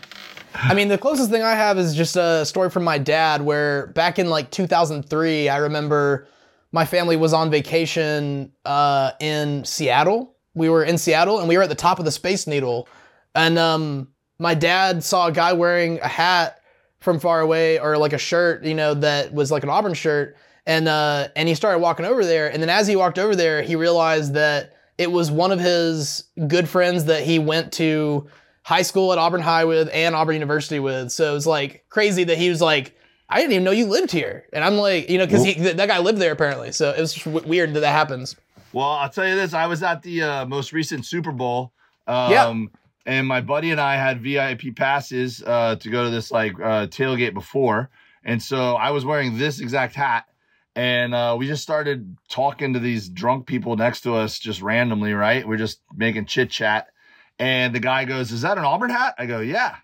I mean, the closest thing I have is just a story from my dad where back in like 2003, I remember my family was on vacation uh, in Seattle. We were in Seattle and we were at the top of the Space Needle. And um, my dad saw a guy wearing a hat from far away or like a shirt, you know, that was like an Auburn shirt. And, uh, and he started walking over there. And then as he walked over there, he realized that it was one of his good friends that he went to high school at Auburn High with and Auburn University with. So it was like crazy that he was like, I didn't even know you lived here. And I'm like, you know, because that guy lived there apparently. So it was just w- weird that that happens. Well, I'll tell you this: I was at the uh, most recent Super Bowl. Um, Yeah. And my buddy and I had VIP passes uh, to go to this like uh, tailgate before, and so I was wearing this exact hat, and uh, we just started talking to these drunk people next to us just randomly. Right? We're just making chit chat, and the guy goes, "Is that an Auburn hat?" I go, "Yeah,"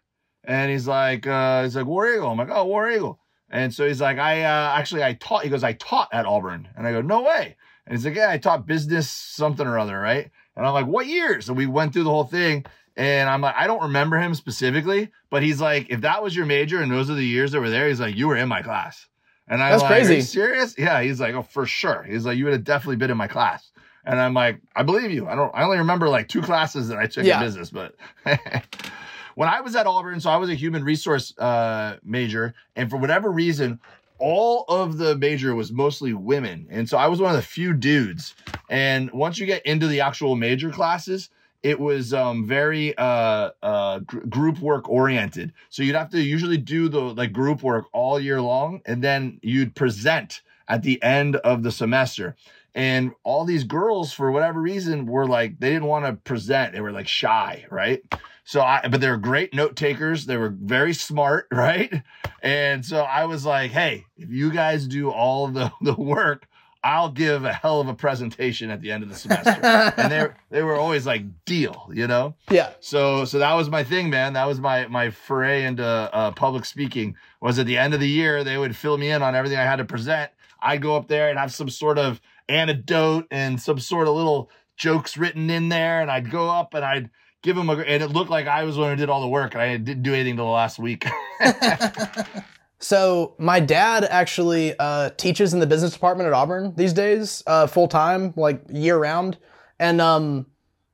and he's like, uh, "He's like War Eagle." I'm like, "Oh, War Eagle." And so he's like, "I uh, actually I taught." He goes, "I taught at Auburn," and I go, "No way." And he's like, Yeah, I taught business something or other, right? And I'm like, What years? So we went through the whole thing. And I'm like, I don't remember him specifically, but he's like, if that was your major and those are the years that were there, he's like, you were in my class. And I'm That's like, Are crazy. you serious? Yeah. He's like, Oh, for sure. He's like, you would have definitely been in my class. And I'm like, I believe you. I don't I only remember like two classes that I took Yeah. in business, but when I was at Auburn, so I was a human resource uh, major, and for whatever reason, all of the major was mostly women, and so I was one of the few dudes. And once you get into the actual major classes, it was um, very uh, uh, gr- group work oriented. So you'd have to usually do the like group work all year long, and then you'd present at the end of the semester. And all these girls, for whatever reason, were like they didn't want to present. They were like shy, right? So I, but they were great note takers. They were very smart, right? And so I was like, hey, if you guys do all the, the work, I'll give a hell of a presentation at the end of the semester. and they they were always like, deal, you know? Yeah. So so that was my thing, man. That was my my foray into uh, public speaking. Was at the end of the year they would fill me in on everything I had to present. I'd go up there and have some sort of anecdote and some sort of little jokes written in there, and I'd go up and I'd give them a and it looked like I was the one who did all the work, and I didn't do anything till the last week. So my dad actually uh, teaches in the business department at Auburn these days, uh, full time, like year round, and um,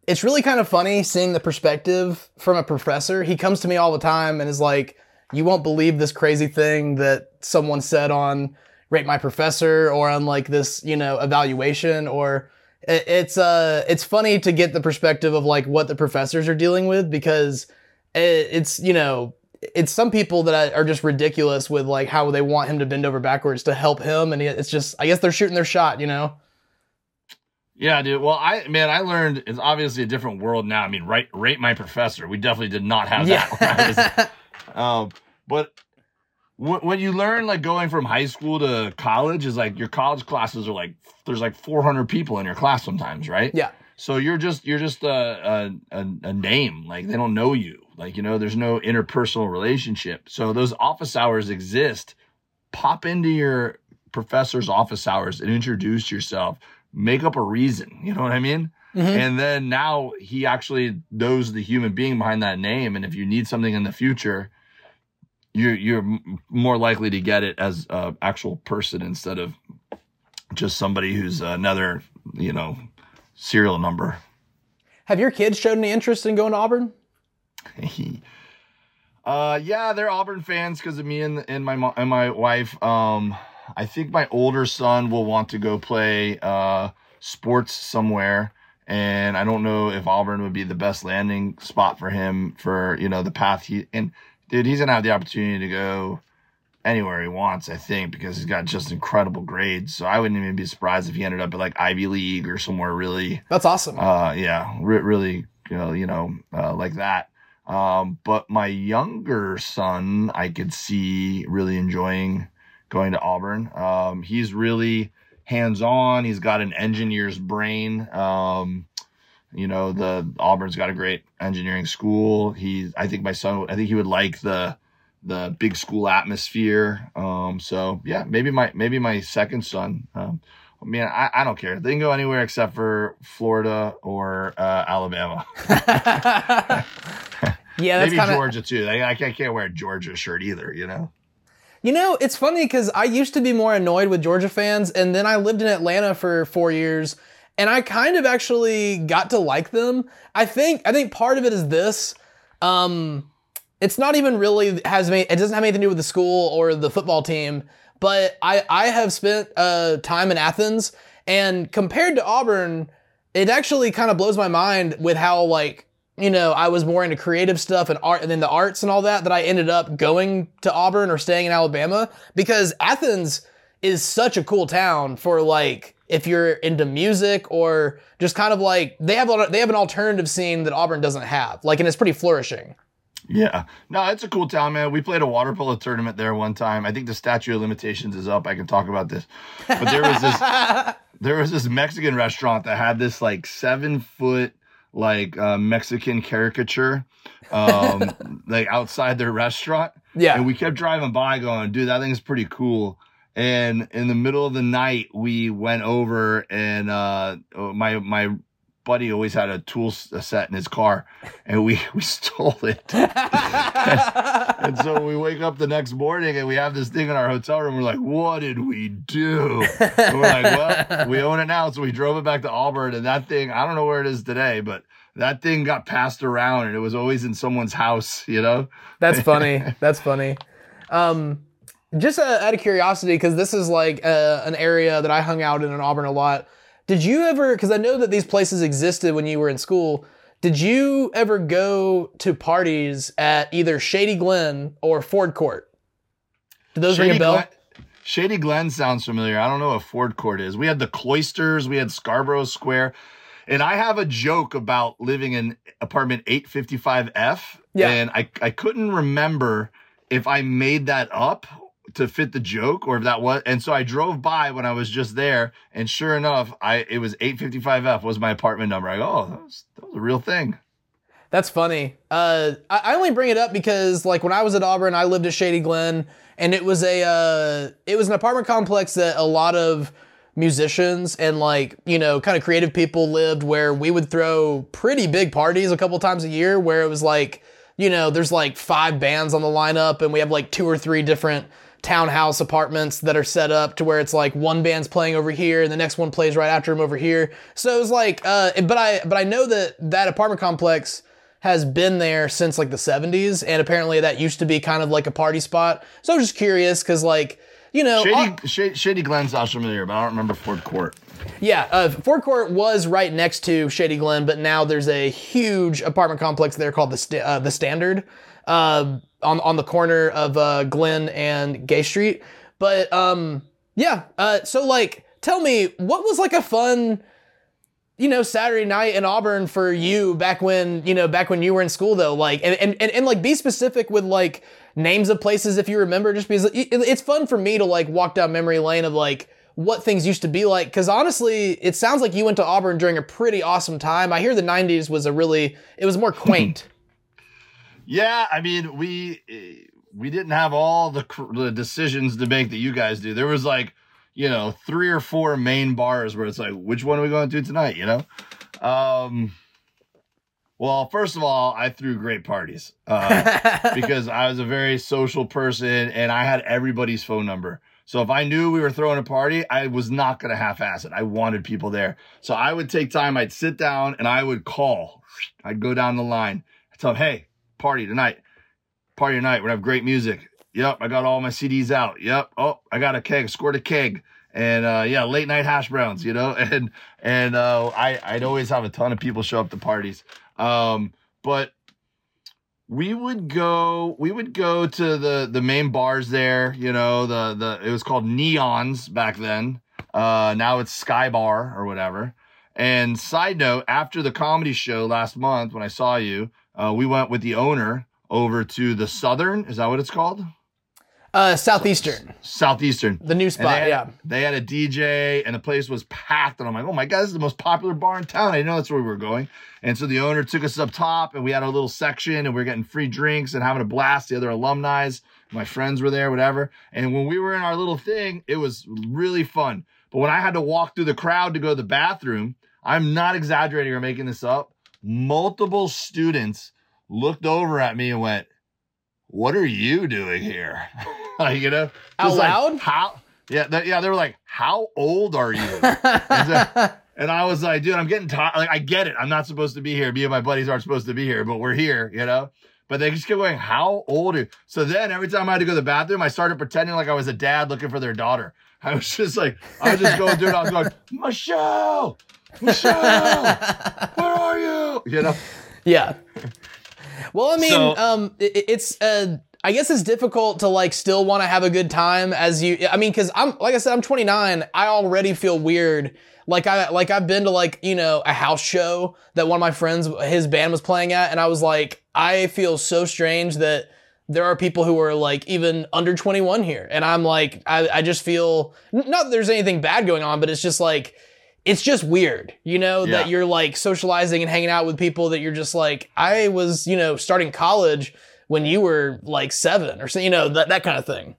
it's really kind of funny seeing the perspective from a professor. He comes to me all the time and is like, "You won't believe this crazy thing that someone said on rate my professor or on like this you know evaluation or it, it's uh it's funny to get the perspective of like what the professors are dealing with because it, it's you know it's some people that are just ridiculous with like how they want him to bend over backwards to help him and it's just i guess they're shooting their shot you know yeah, dude. Well, I man, I learned it's obviously a different world now. I mean, rate rate my professor. We definitely did not have that. Yeah. um, but when you learn like going from high school to college is like your college classes are like there's like 400 people in your class sometimes, right? Yeah. So you're just you're just a a, a name. Like they don't know you. Like you know, there's no interpersonal relationship. So those office hours exist. Pop into your professor's office hours and introduce yourself make up a reason. You know what I mean? Mm-hmm. And then now he actually knows the human being behind that name. And if you need something in the future, you're you're more likely to get it as an actual person instead of just somebody who's another you know serial number. Have your kids shown any interest in going to Auburn? uh, yeah, they're Auburn fans because of me and and my mom and my wife. Um, I think my older son will want to go play uh, sports somewhere. And I don't know if Auburn would be the best landing spot for him for, you know, the path he, and dude, he's to have the opportunity to go anywhere he wants, I think, because he's got just incredible grades. So I wouldn't even be surprised if he ended up at like Ivy League or somewhere really. That's awesome. Uh, yeah, re- really, you know, you know, uh, like that. Um, but my younger son, I could see really enjoying going to Auburn. Um, he's really hands on. He's got an engineer's brain. Um, you know, the Auburn's got a great engineering school. He's, I think my son, I think he would like the, the big school atmosphere. Um, so yeah, maybe my, maybe my second son, um, I mean, I, I don't care. They can go anywhere except for Florida or uh, Alabama. yeah, maybe kinda... Georgia too. I, I can't wear a Georgia shirt either. You know. You know, it's funny because I used to be more annoyed with Georgia fans, and then I lived in Atlanta for four years, and I kind of actually got to like them. I think I think part of it is this. Um, it's not even really has me. It doesn't have anything to do with the school or the football team. But I I have spent uh, time in Athens, and compared to Auburn, it actually kind of blows my mind with how like you know, I was more into creative stuff and art and then the arts and all that, that I ended up going to Auburn or staying in Alabama because Athens is such a cool town for like, if you're into music or just kind of like they have a, they have an alternative scene that Auburn doesn't have like and it's pretty flourishing. Yeah, no, it's a cool town, man. We played a water polo tournament there one time. I think the statute of limitations is up. I can talk about this, but there was this there was this Mexican restaurant that had this like seven foot like uh, Mexican caricature, um, like outside their restaurant. Yeah. And we kept driving by going, dude, that thing's pretty cool. And in the middle of the night, we went over and, uh, my, my buddy always had a tool set in his car and we, we stole it. and so we wake up the next morning and we have this thing in our hotel room. We're like, what did we do? And we're like, well, we own it now. So we drove it back to Auburn and that thing, I don't know where it is today, but that thing got passed around and it was always in someone's house, you know? That's funny. That's funny. Um, just uh, out of curiosity, because this is like uh, an area that I hung out in in Auburn a lot. Did you ever, because I know that these places existed when you were in school, did you ever go to parties at either Shady Glen or Ford Court? Did those Shady ring a bell? Glen, Shady Glen sounds familiar. I don't know what Ford Court is. We had the Cloisters, we had Scarborough Square. And I have a joke about living in apartment 855F. Yeah. And I, I couldn't remember if I made that up to fit the joke or if that was and so I drove by when I was just there and sure enough I it was 855F was my apartment number. I go, oh, that was, that was a real thing. That's funny. Uh, I, only bring it up because like when I was at Auburn, I lived at Shady Glen and it was a uh, it was an apartment complex that a lot of musicians and like you know kind of creative people lived where we would throw pretty big parties a couple times a year where it was like you know there's like five bands on the lineup and we have like two or three different townhouse apartments that are set up to where it's like one band's playing over here and the next one plays right after him over here. So it was like, uh, but I but I know that that apartment complex has been there since like the 70s, and apparently that used to be kind of like a party spot. So I was just curious because, like, you know, Shady, Shady, Shady Glen sounds familiar, but I don't remember Ford Court. yeah, uh, Ford Court was right next to Shady Glen, but now there's a huge apartment complex there called the Sta- uh, the Standard uh, on on the corner of uh, Glenn and Gay Street. But um, yeah, uh, so like, tell me, what was like a fun, you know, Saturday night in Auburn for you back when you know back when you were in school though? Like, and and and, and like, be specific with like names of places if you remember, just because it, it's fun for me to like walk down memory lane of like what things used to be like. Because honestly, it sounds like you went to Auburn during a pretty awesome time. I hear the '90s was a really, it was more quaint. Yeah, I mean, we eh, we didn't have all the, the decisions to make that you guys do. There was like, you know, three or four main bars where it's like, which one are we going to do tonight? You know, um, well, first of all, I threw great parties uh, because I was a very social person and I had everybody's phone number. So if I knew we were throwing a party, I was not going to half-ass it. I wanted people there. So I would take time. I'd sit down and I would call. I'd go down the line. I tell them, hey, party tonight. Party tonight. We're gonna have great music. Yep, I got all my CDs out. Yep. Oh, I got a keg, scored a keg. And uh, yeah, late night hash browns, you know, and and uh, I I'd always have a ton of people show up to parties. Um, but we would go we would go to the the main bars there, you know, the the it was called Neons back then. Uh, now it's Sky Bar or whatever. And side note, after the comedy show last month when I saw you, uh, we went with the owner over to the Southern. Is that what it's called? Uh, Southeastern, Southeastern. the new spot. they had, yeah. They had a DJ and the place was packed. And I'm like, oh my God, this is the most popular bar in town. I know that's where we were going. And so the owner took us up top and we had our little section and we are getting free drinks and having a blast. The other alumni, my friends were there, whatever. And when we were in our little thing, it was really fun. But when I had to walk through the crowd to go to the bathroom, I'm not exaggerating or making this up. Multiple students looked over at me and went, what are you doing here? like, you know, Out like, loud? how? Yeah, they, yeah. They were like, "How old are you?" and I was like, "Dude, I'm getting tired. Like, I get it. I'm not supposed to be here. Me and my buddies aren't supposed to be here, but we're here, you know." But they just kept going, "How old are you?" So then every time I had to go to the bathroom, I started pretending like I was a dad looking for their daughter. I was just like, I was just going through it. I was going, Michelle, Michelle, where are you? You know. Yeah. Well, I mean, So- um, it, it's uh, I guess it's difficult to like still want to have a good time as you. I mean, because I'm like I said, I'm 29. I already feel weird. Like I like I've been to like you know a house show that one of my friends his band was playing at, and I was like, I feel so strange that there are people who are like even under 21 here, and I'm like, I I just feel not that there's anything bad going on, but it's just like it's just weird, you know, that you're like socializing and hanging out with people that you're just like, I was, you know, starting college when you were like seven or so, you know, that, that kind of thing.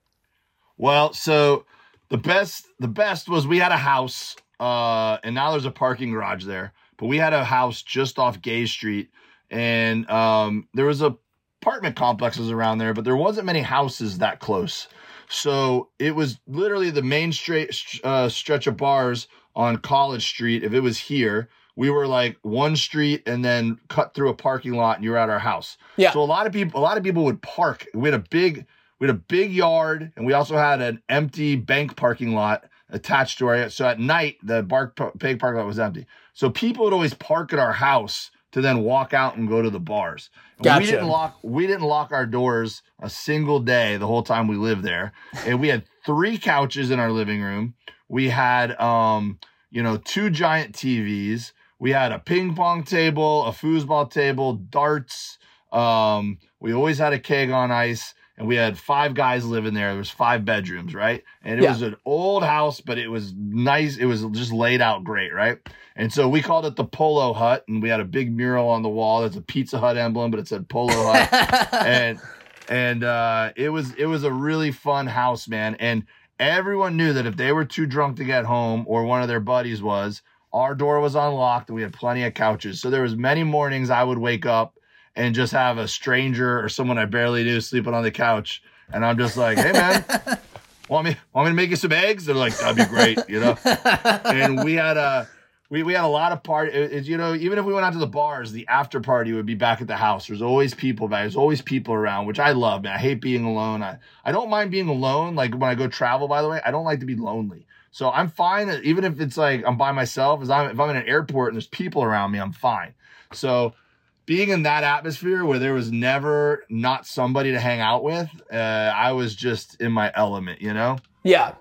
Well, so the best the best was we had a house, uh, and now there's a parking garage there. But we had a house just off Gay Street, and um, there was a apartment complexes around there, but there wasn't many houses that close. So it was literally the main straight uh, stretch of bars on College Street. If it was here, we were like one street and then cut through a parking lot, and you're at our house. Yeah. So a lot of people, a lot of people would park. We had a big, we had a big yard, and we also had an empty bank parking lot attached to our. So at night, the bark bank parking lot was empty. So people would always park at our house to then walk out and go to the bars. Gotcha. We didn't lock. We didn't lock our doors a single day the whole time we lived there, and we had three couches in our living room. We had, um, you know, two giant TVs. We had a ping pong table, a foosball table, darts. Um, we always had a keg on ice, and we had five guys living there. There was five bedrooms, right? And it Yeah. was an old house, but it was nice. It was just laid out great, right? And so we called it the Polo Hut, and we had a big mural on the wall that's a Pizza Hut emblem, but it said Polo Hut and and uh, it was it was a really fun house, man. And everyone knew that if they were too drunk to get home, or one of their buddies was, our door was unlocked, and we had plenty of couches. So there was many mornings I would wake up and just have a stranger or someone I barely knew sleeping on the couch, and I'm just like, hey man. Want me, want me to make you some eggs? They're like, that'd be great, you know? and we had a we, we had a lot of. It, it- you know, even if we went out to the bars, the after party would be back at the house. There's always people back. There's always people around, which I love. Man, I hate being alone. I, I don't mind being alone. Like when I go travel, by the way, I don't like to be lonely. So I'm fine. Even if it's like I'm by myself, as I'm, if I'm in an airport and there's people around me, I'm fine. So being in that atmosphere where there was never not somebody to hang out with, uh, I was just in my element, you know? Yeah.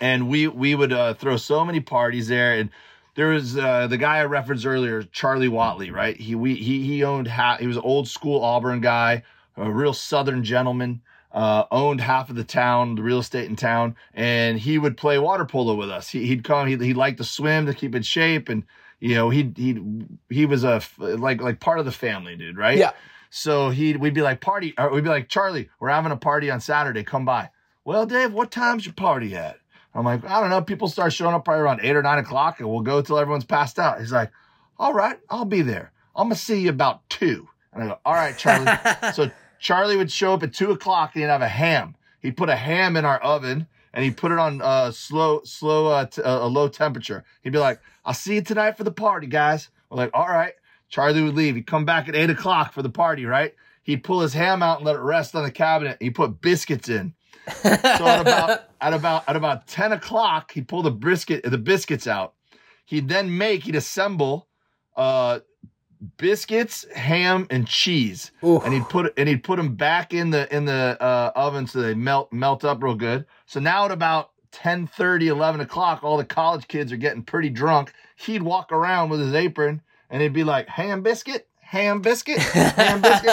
and we we would uh, throw so many parties there and there was uh, the guy I referenced earlier, Charlie Watley, right? He we he he owned half. He was an old school Auburn guy, a real Southern gentleman. Uh, owned half of the town, the real estate in town, and he would play water polo with us. He, he'd come. He he liked to swim to keep in shape, and you know he he he was a like like part of the family, dude, right? Yeah. So he we'd be like party, or we'd be like Charlie, we're having a party on Saturday. Come by. Well, Dave, what time's your party at? I'm like, I don't know. People start showing up probably around eight or nine o'clock, and we'll go till everyone's passed out. He's like, All right, I'll be there. I'm gonna see you about two. And I go, All right, Charlie. so Charlie would show up at two o'clock and he'd have a ham. He'd put a ham in our oven and he'd put it on uh, slow, slow, uh, t- uh, a low temperature. He'd be like, "I'll see you tonight for the party, guys." We're like, "All right." Charlie would leave. He'd come back at eight o'clock for the party, right? He'd pull his ham out and let it rest on the cabinet. He put biscuits in. So at about at about at about ten o'clock, he pulled the brisket the biscuits out. He'd then make he'd assemble uh biscuits, ham, and cheese Ooh. and he'd put and he'd put them back in the in the uh, oven so they melt melt up real good. So now at about 10 30 11 o'clock, all the college kids are getting pretty drunk. He'd walk around with his apron and he'd be like, ham biscuit, ham biscuit, ham biscuit.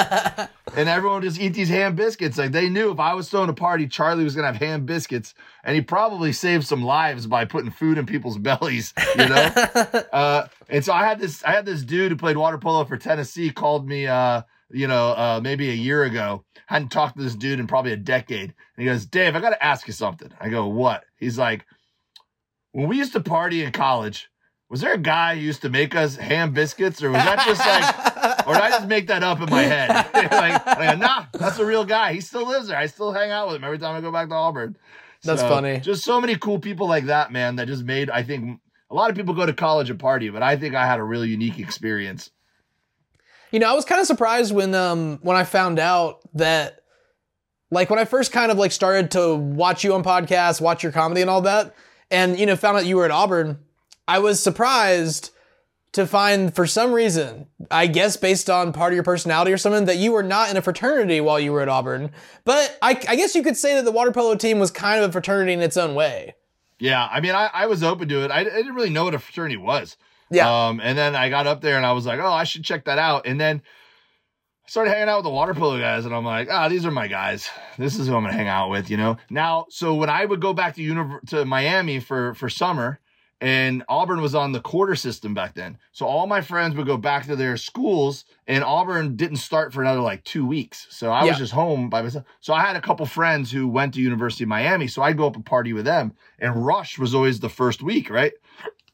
and everyone would just eat these ham biscuits. Like they knew if I was throwing a party, Charlie was gonna have ham biscuits, and he probably saved some lives by putting food in people's bellies, you know. uh, and so I had this, I had this dude who played water polo for Tennessee called me, uh, you know, uh, maybe a year ago. Hadn't talked to this dude in probably a decade, and he goes, "Dave, I got to ask you something." I go, "What?" He's like, "When we used to party in college." Was there a guy who used to make us ham biscuits, or was that just like or did I just make that up in my head? like, go, nah, that's a real guy. He still lives there. I still hang out with him every time I go back to Auburn. That's So, funny. Just so many cool people like that, man, that just made, I think, a lot of people go to college and party, but I think I had a really unique experience. You know, I was kind of surprised when um when I found out that like when I first kind of like started to watch you on podcasts, watch your comedy and all that, and you know, found out you were at Auburn, I was surprised to find for some reason, I guess based on part of your personality or something, that you were not in a fraternity while you were at Auburn. But I, I guess you could say that the water polo team was kind of a fraternity in its own way. Yeah, I mean, I, I was open to it. I, I didn't really know what a fraternity was. Yeah. Um, and then I got up there and I was like, oh, I should check that out. And then I started hanging out with the water polo guys, and I'm like, ah, these are my guys. This is who I'm gonna hang out with, you know. Now, so when I would go back to univ- to Miami for for summer, and Auburn was on the quarter system back then, so all my friends would go back to their schools, and Auburn didn't start for another like two weeks. So I Yeah. was just home by myself. So I had a couple friends who went to University of Miami, so I'd go up and party with them. And Rush was always the first week, right?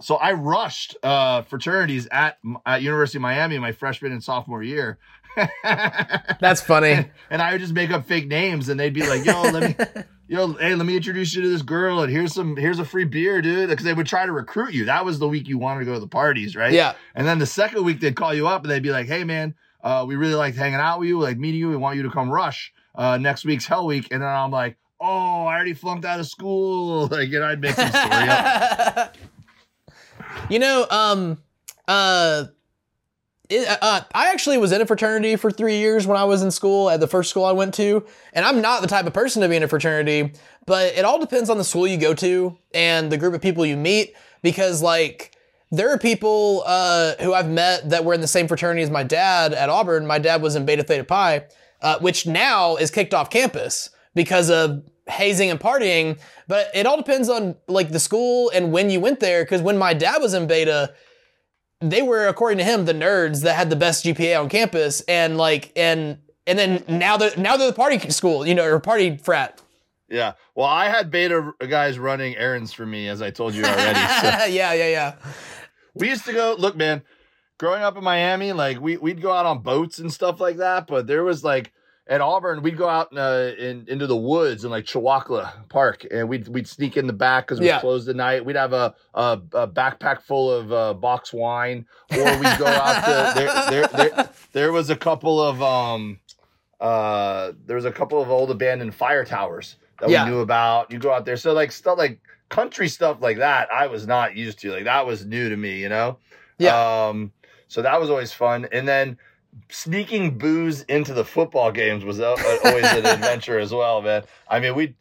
So I rushed uh, fraternities at at University of Miami my freshman and sophomore year. That's funny. and I would just make up fake names, and they'd be like, "Yo, let me, yo, hey, let me introduce you to this girl, and here's some, here's a free beer, dude." Because they would try to recruit you. That was the week you wanted to go to the parties, right? Yeah. And then the second week they'd call you up, and they'd be like, "Hey, man, uh, we really liked hanging out with you, like meeting you. We want you to come rush uh, next week's Hell Week." And then I'm like, "Oh, I already flunked out of school." Like, you know, I'd make some story up. you know, um, uh, it, uh, I actually was in a fraternity for three years when I was in school at the first school I went to, and I'm not the type of person to be in a fraternity, but it all depends on the school you go to and the group of people you meet, because like there are people uh, who I've met that were in the same fraternity as my dad at Auburn. My dad was in Beta Theta Pi, uh, which now is kicked off campus because of hazing and partying. But it all depends on like the school and when you went there. Because when my dad was in Beta, they were, according to him, the nerds that had the best GPA on campus, and like and and then now they're now they're the party school, you know, or party frat. Yeah. Well, I had beta guys running errands for me, as I told you already. so. yeah, yeah, yeah. We used to go, look, man, growing up in Miami, like we, we'd go out on boats and stuff like that. But there was like, at Auburn, we'd go out in, uh, in into the woods in like Chewacla Park, and we'd we'd sneak in the back because we Yeah. closed at night. We'd have a a, a backpack full of uh, box wine, or we'd go out to there. There, there, there was a couple of um, uh, there was a couple of old abandoned fire towers that Yeah. we knew about. You go out there, so like stuff like country stuff like that, I was not used to. Like that was new to me, you know. Yeah. Um, so that was always fun, and then sneaking booze into the football games was always an adventure as well, man. I mean, we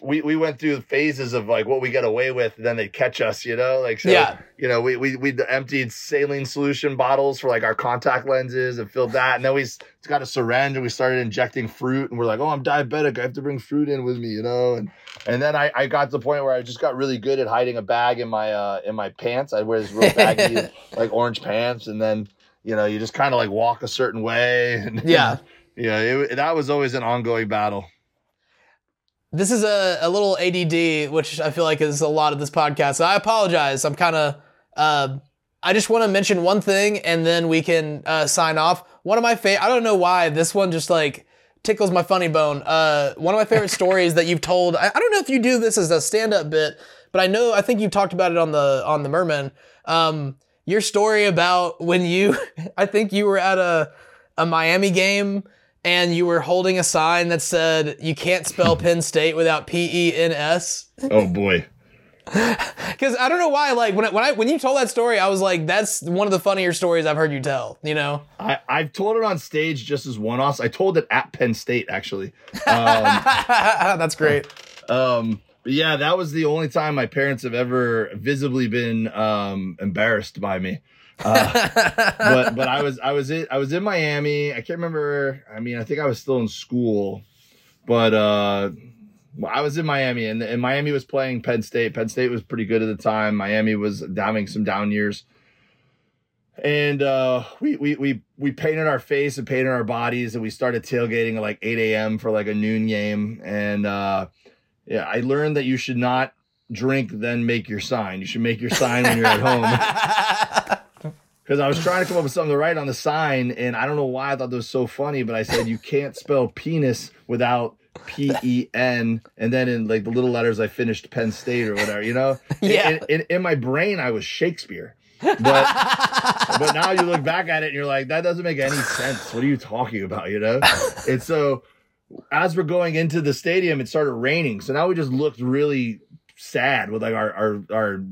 we we went through phases of like what we get away with, and then they catch us, you know, like so. Yeah. You know, we we we emptied saline solution bottles for like our contact lenses and filled that, and then we got a syringe and we started injecting fruit, and we're like, oh, I'm diabetic, I have to bring fruit in with me, you know, and and then I, I got to the point where I just got really good at hiding a bag in my uh in my pants. I wear this real baggy like orange pants, and then you know you just kind of like walk a certain way, and Yeah. yeah, it, that was always an ongoing battle. This is a, a little ADD, which I feel like is a lot of this podcast. So I apologize. I'm kind of, uh, I just want to mention one thing and then we can uh, sign off. One of my favorite, I don't know why, this one just like tickles my funny bone. Uh, one of my favorite stories that you've told, I, I don't know if you do this as a stand up bit, but I know, I think you've talked about it on the, on the Mermen. Um, your story about when you, I think you were at a, a Miami game and you were holding a sign that said you can't spell Penn State without P E N S. Oh boy. Because I don't know why. Like when I, when I when you told that story, I was like, that's one of the funnier stories I've heard you tell. You know? I, I've told it on stage just as one offs. I told it at Penn State actually. Um, that's great. um, but yeah, that was the only time my parents have ever visibly been um, embarrassed by me. Uh, but but I was I was in I was in Miami. I can't remember. I mean, I think I was still in school, but uh, I was in Miami, and, and Miami was playing Penn State. Penn State was pretty good at the time. Miami was having some down years, and uh, we we we we painted our face and painted our bodies, and we started tailgating at like eight a.m. for like a noon game. And uh, yeah, I learned that you should not drink then make your sign. You should make your sign when you're at home because I was trying to come up with something to write on the sign, and I don't know why I thought that was so funny, but I said you can't spell penis without P E N, and then in like the little letters I finished Penn State or whatever, you know. Yeah. In, in, in my brain, I was Shakespeare, but but now you look back at it and you're like, that doesn't make any sense. What are you talking about? You know. And so as we're going into the stadium, it started raining, so now we just looked really sad with like our our our,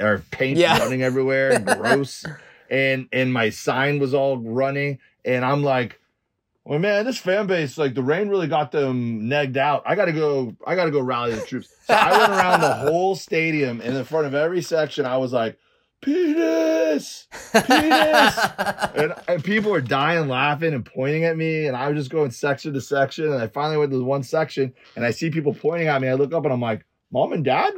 our paint Yeah. running everywhere and gross. And and my sign was all running. And i'm like well man this fan base like the rain really got them negged out. I gotta go i gotta go rally the troops. So i went around the whole stadium and in front of every section i was like penis penis and, and people were dying laughing and pointing at me and i was just going section to section and i finally went to the one section and i see people pointing at me i look up and i'm like mom and dad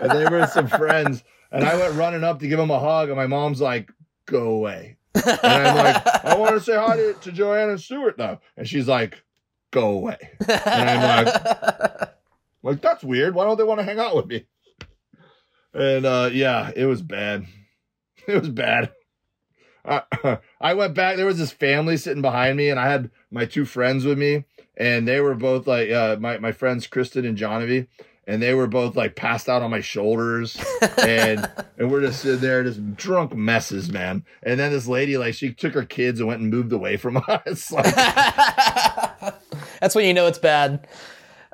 and they were some friends. And I went running up to give them a hug, and my mom's like, "Go away." And I'm like, "I want to say hi to, to Joanna Stewart though," and she's like, "Go away." And I'm like, like that's weird. Why don't they want to hang out with me? And uh, yeah, it was bad. It was bad. I, I went back. There was this family sitting behind me, and I had my two friends with me, and they were both like uh, my my friends Kristen and Johnny, and they were both like passed out on my shoulders, and and we're just sitting there, just drunk messes, man. And then this lady, like, she took her kids and went and moved away from us. Like, That's when you know it's bad.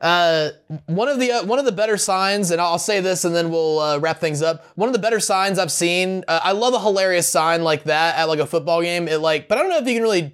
Uh, one of the uh, one of the better signs, and I'll say this, and then we'll uh, wrap things up. One of the better signs I've seen. Uh, I love a hilarious sign like that at like a football game. It like, but I don't know if you can really.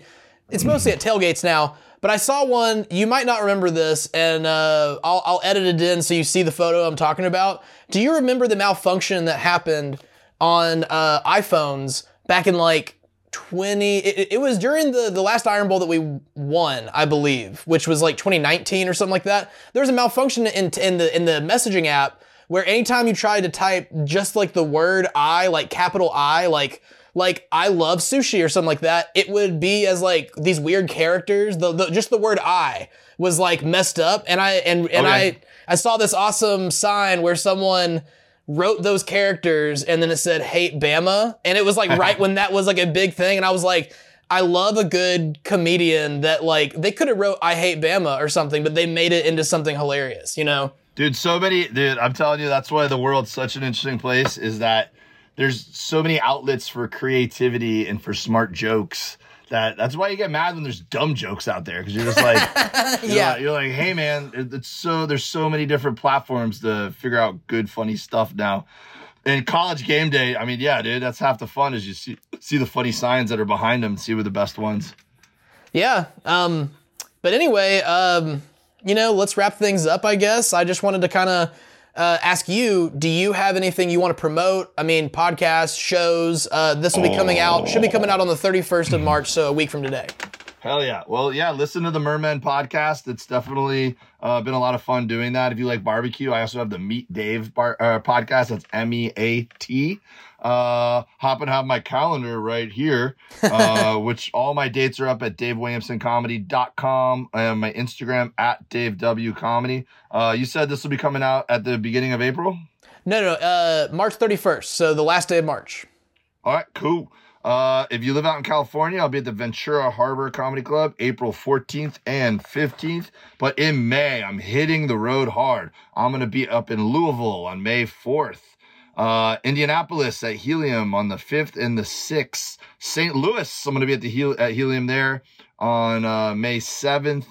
It's mostly at tailgates now. But I saw one. You might not remember this, and uh, I'll, I'll edit it in so you see the photo I'm talking about. Do you remember the malfunction that happened on uh, iPhones back in like 20 it, it was during the the last iron bowl that we won i believe which was like 2019 or something like that there was a malfunction in, in the in the messaging app where anytime you tried to type just like the word i like capital i like like i love sushi or something like that it would be as like these weird characters the, the just the word i was like messed up and i and and Okay. i i saw this awesome sign where someone wrote those characters and then it said hate Bama. And it was like right when that was like a big thing. And I was like I love a good comedian that like they could have wrote I hate Bama or something, but they made it into something hilarious, you know? Dude, so many dude, I'm telling you, that's why the world's such an interesting place, is that there's so many outlets for creativity and for smart jokes that that's why you get mad when there's dumb jokes out there because you're just like you're Yeah. like, you're like hey man it's so there's so many different platforms to figure out good funny stuff now and college game day i mean yeah dude that's half the fun is you see see the funny signs that are behind them see what the best ones Yeah. Um, but anyway, um, you know, let's wrap things up, I guess. I just wanted to kind of uh, ask you do you have anything you want to promote? I mean, podcasts, shows. Uh, this will be coming out, should be coming out on the 31st of March, so a week from today. Hell yeah. Well, yeah, listen to the Mermen podcast. It's definitely uh, been a lot of fun doing that. If you like barbecue, I also have the Meat Dave bar- uh, podcast. That's M E A T. Uh, happen to have my calendar right here, uh, which all my dates are up at davewilliamsoncomedy.com and my Instagram at Dave W Comedy. Uh, you said this will be coming out at the beginning of April? No, no, uh, March 31st, so the last day of March. All right, cool. Uh, if you live out in California, I'll be at the Ventura Harbor Comedy Club April 14th and 15th. But in May, I'm hitting the road hard. I'm going to be up in Louisville on May 4th. Uh, Indianapolis at Helium on the 5th and the 6th. St. Louis, I'm going to be at the Hel- at Helium there on uh, May 7th.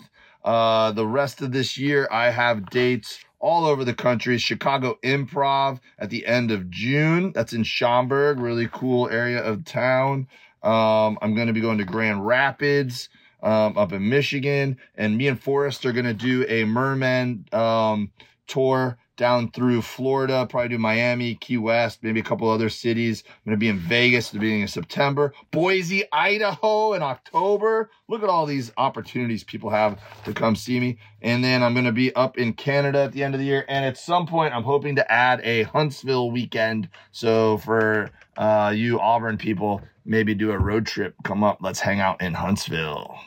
Uh, the rest of this year, I have dates all over the country. Chicago Improv at the end of June. That's in Schaumburg, really cool area of town. Um, I'm going to be going to Grand Rapids um, up in Michigan, and me and Forrest are going to do a Mermen um, tour down through Florida, probably do Miami, Key West, maybe a couple other cities. I'm going to be in Vegas at the beginning of September, Boise, Idaho in October. Look at all these opportunities people have to come see me. And then I'm going to be up in Canada at the end of the year. And at some point, I'm hoping to add a Huntsville weekend. So for uh, you Auburn people, maybe do a road trip. Come up, let's hang out in Huntsville.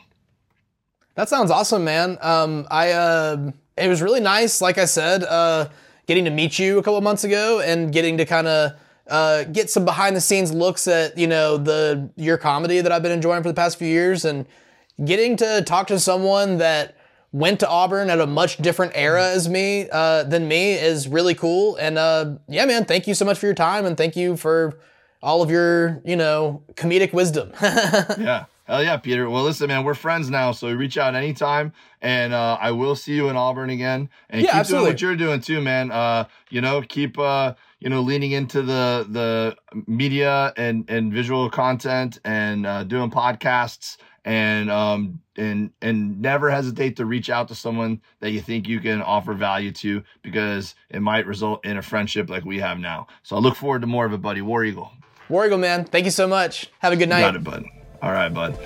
That sounds awesome, man. Um, I uh, it was really nice, like I said, uh, getting to meet you a couple months ago and getting to kind of uh, get some behind the scenes looks at you know the your comedy that I've been enjoying for the past few years and getting to talk to someone that went to Auburn at a much different era as me uh, than me is really cool. And uh, yeah, man, thank you so much for your time and thank you for all of your you know comedic wisdom. yeah. Hell yeah, Peter. Well, listen, man, we're friends now, so reach out anytime, and uh, I will see you in Auburn again. And Yeah, keep absolutely. doing what you're doing too, man. Uh, you know, keep uh, you know, leaning into the the media and and visual content and uh, doing podcasts and um and and never hesitate to reach out to someone that you think you can offer value to because it might result in a friendship like we have now. So I look forward to more of it, buddy. War Eagle. War Eagle, man, thank you so much. Have a good night. Got it, bud. All right, bud.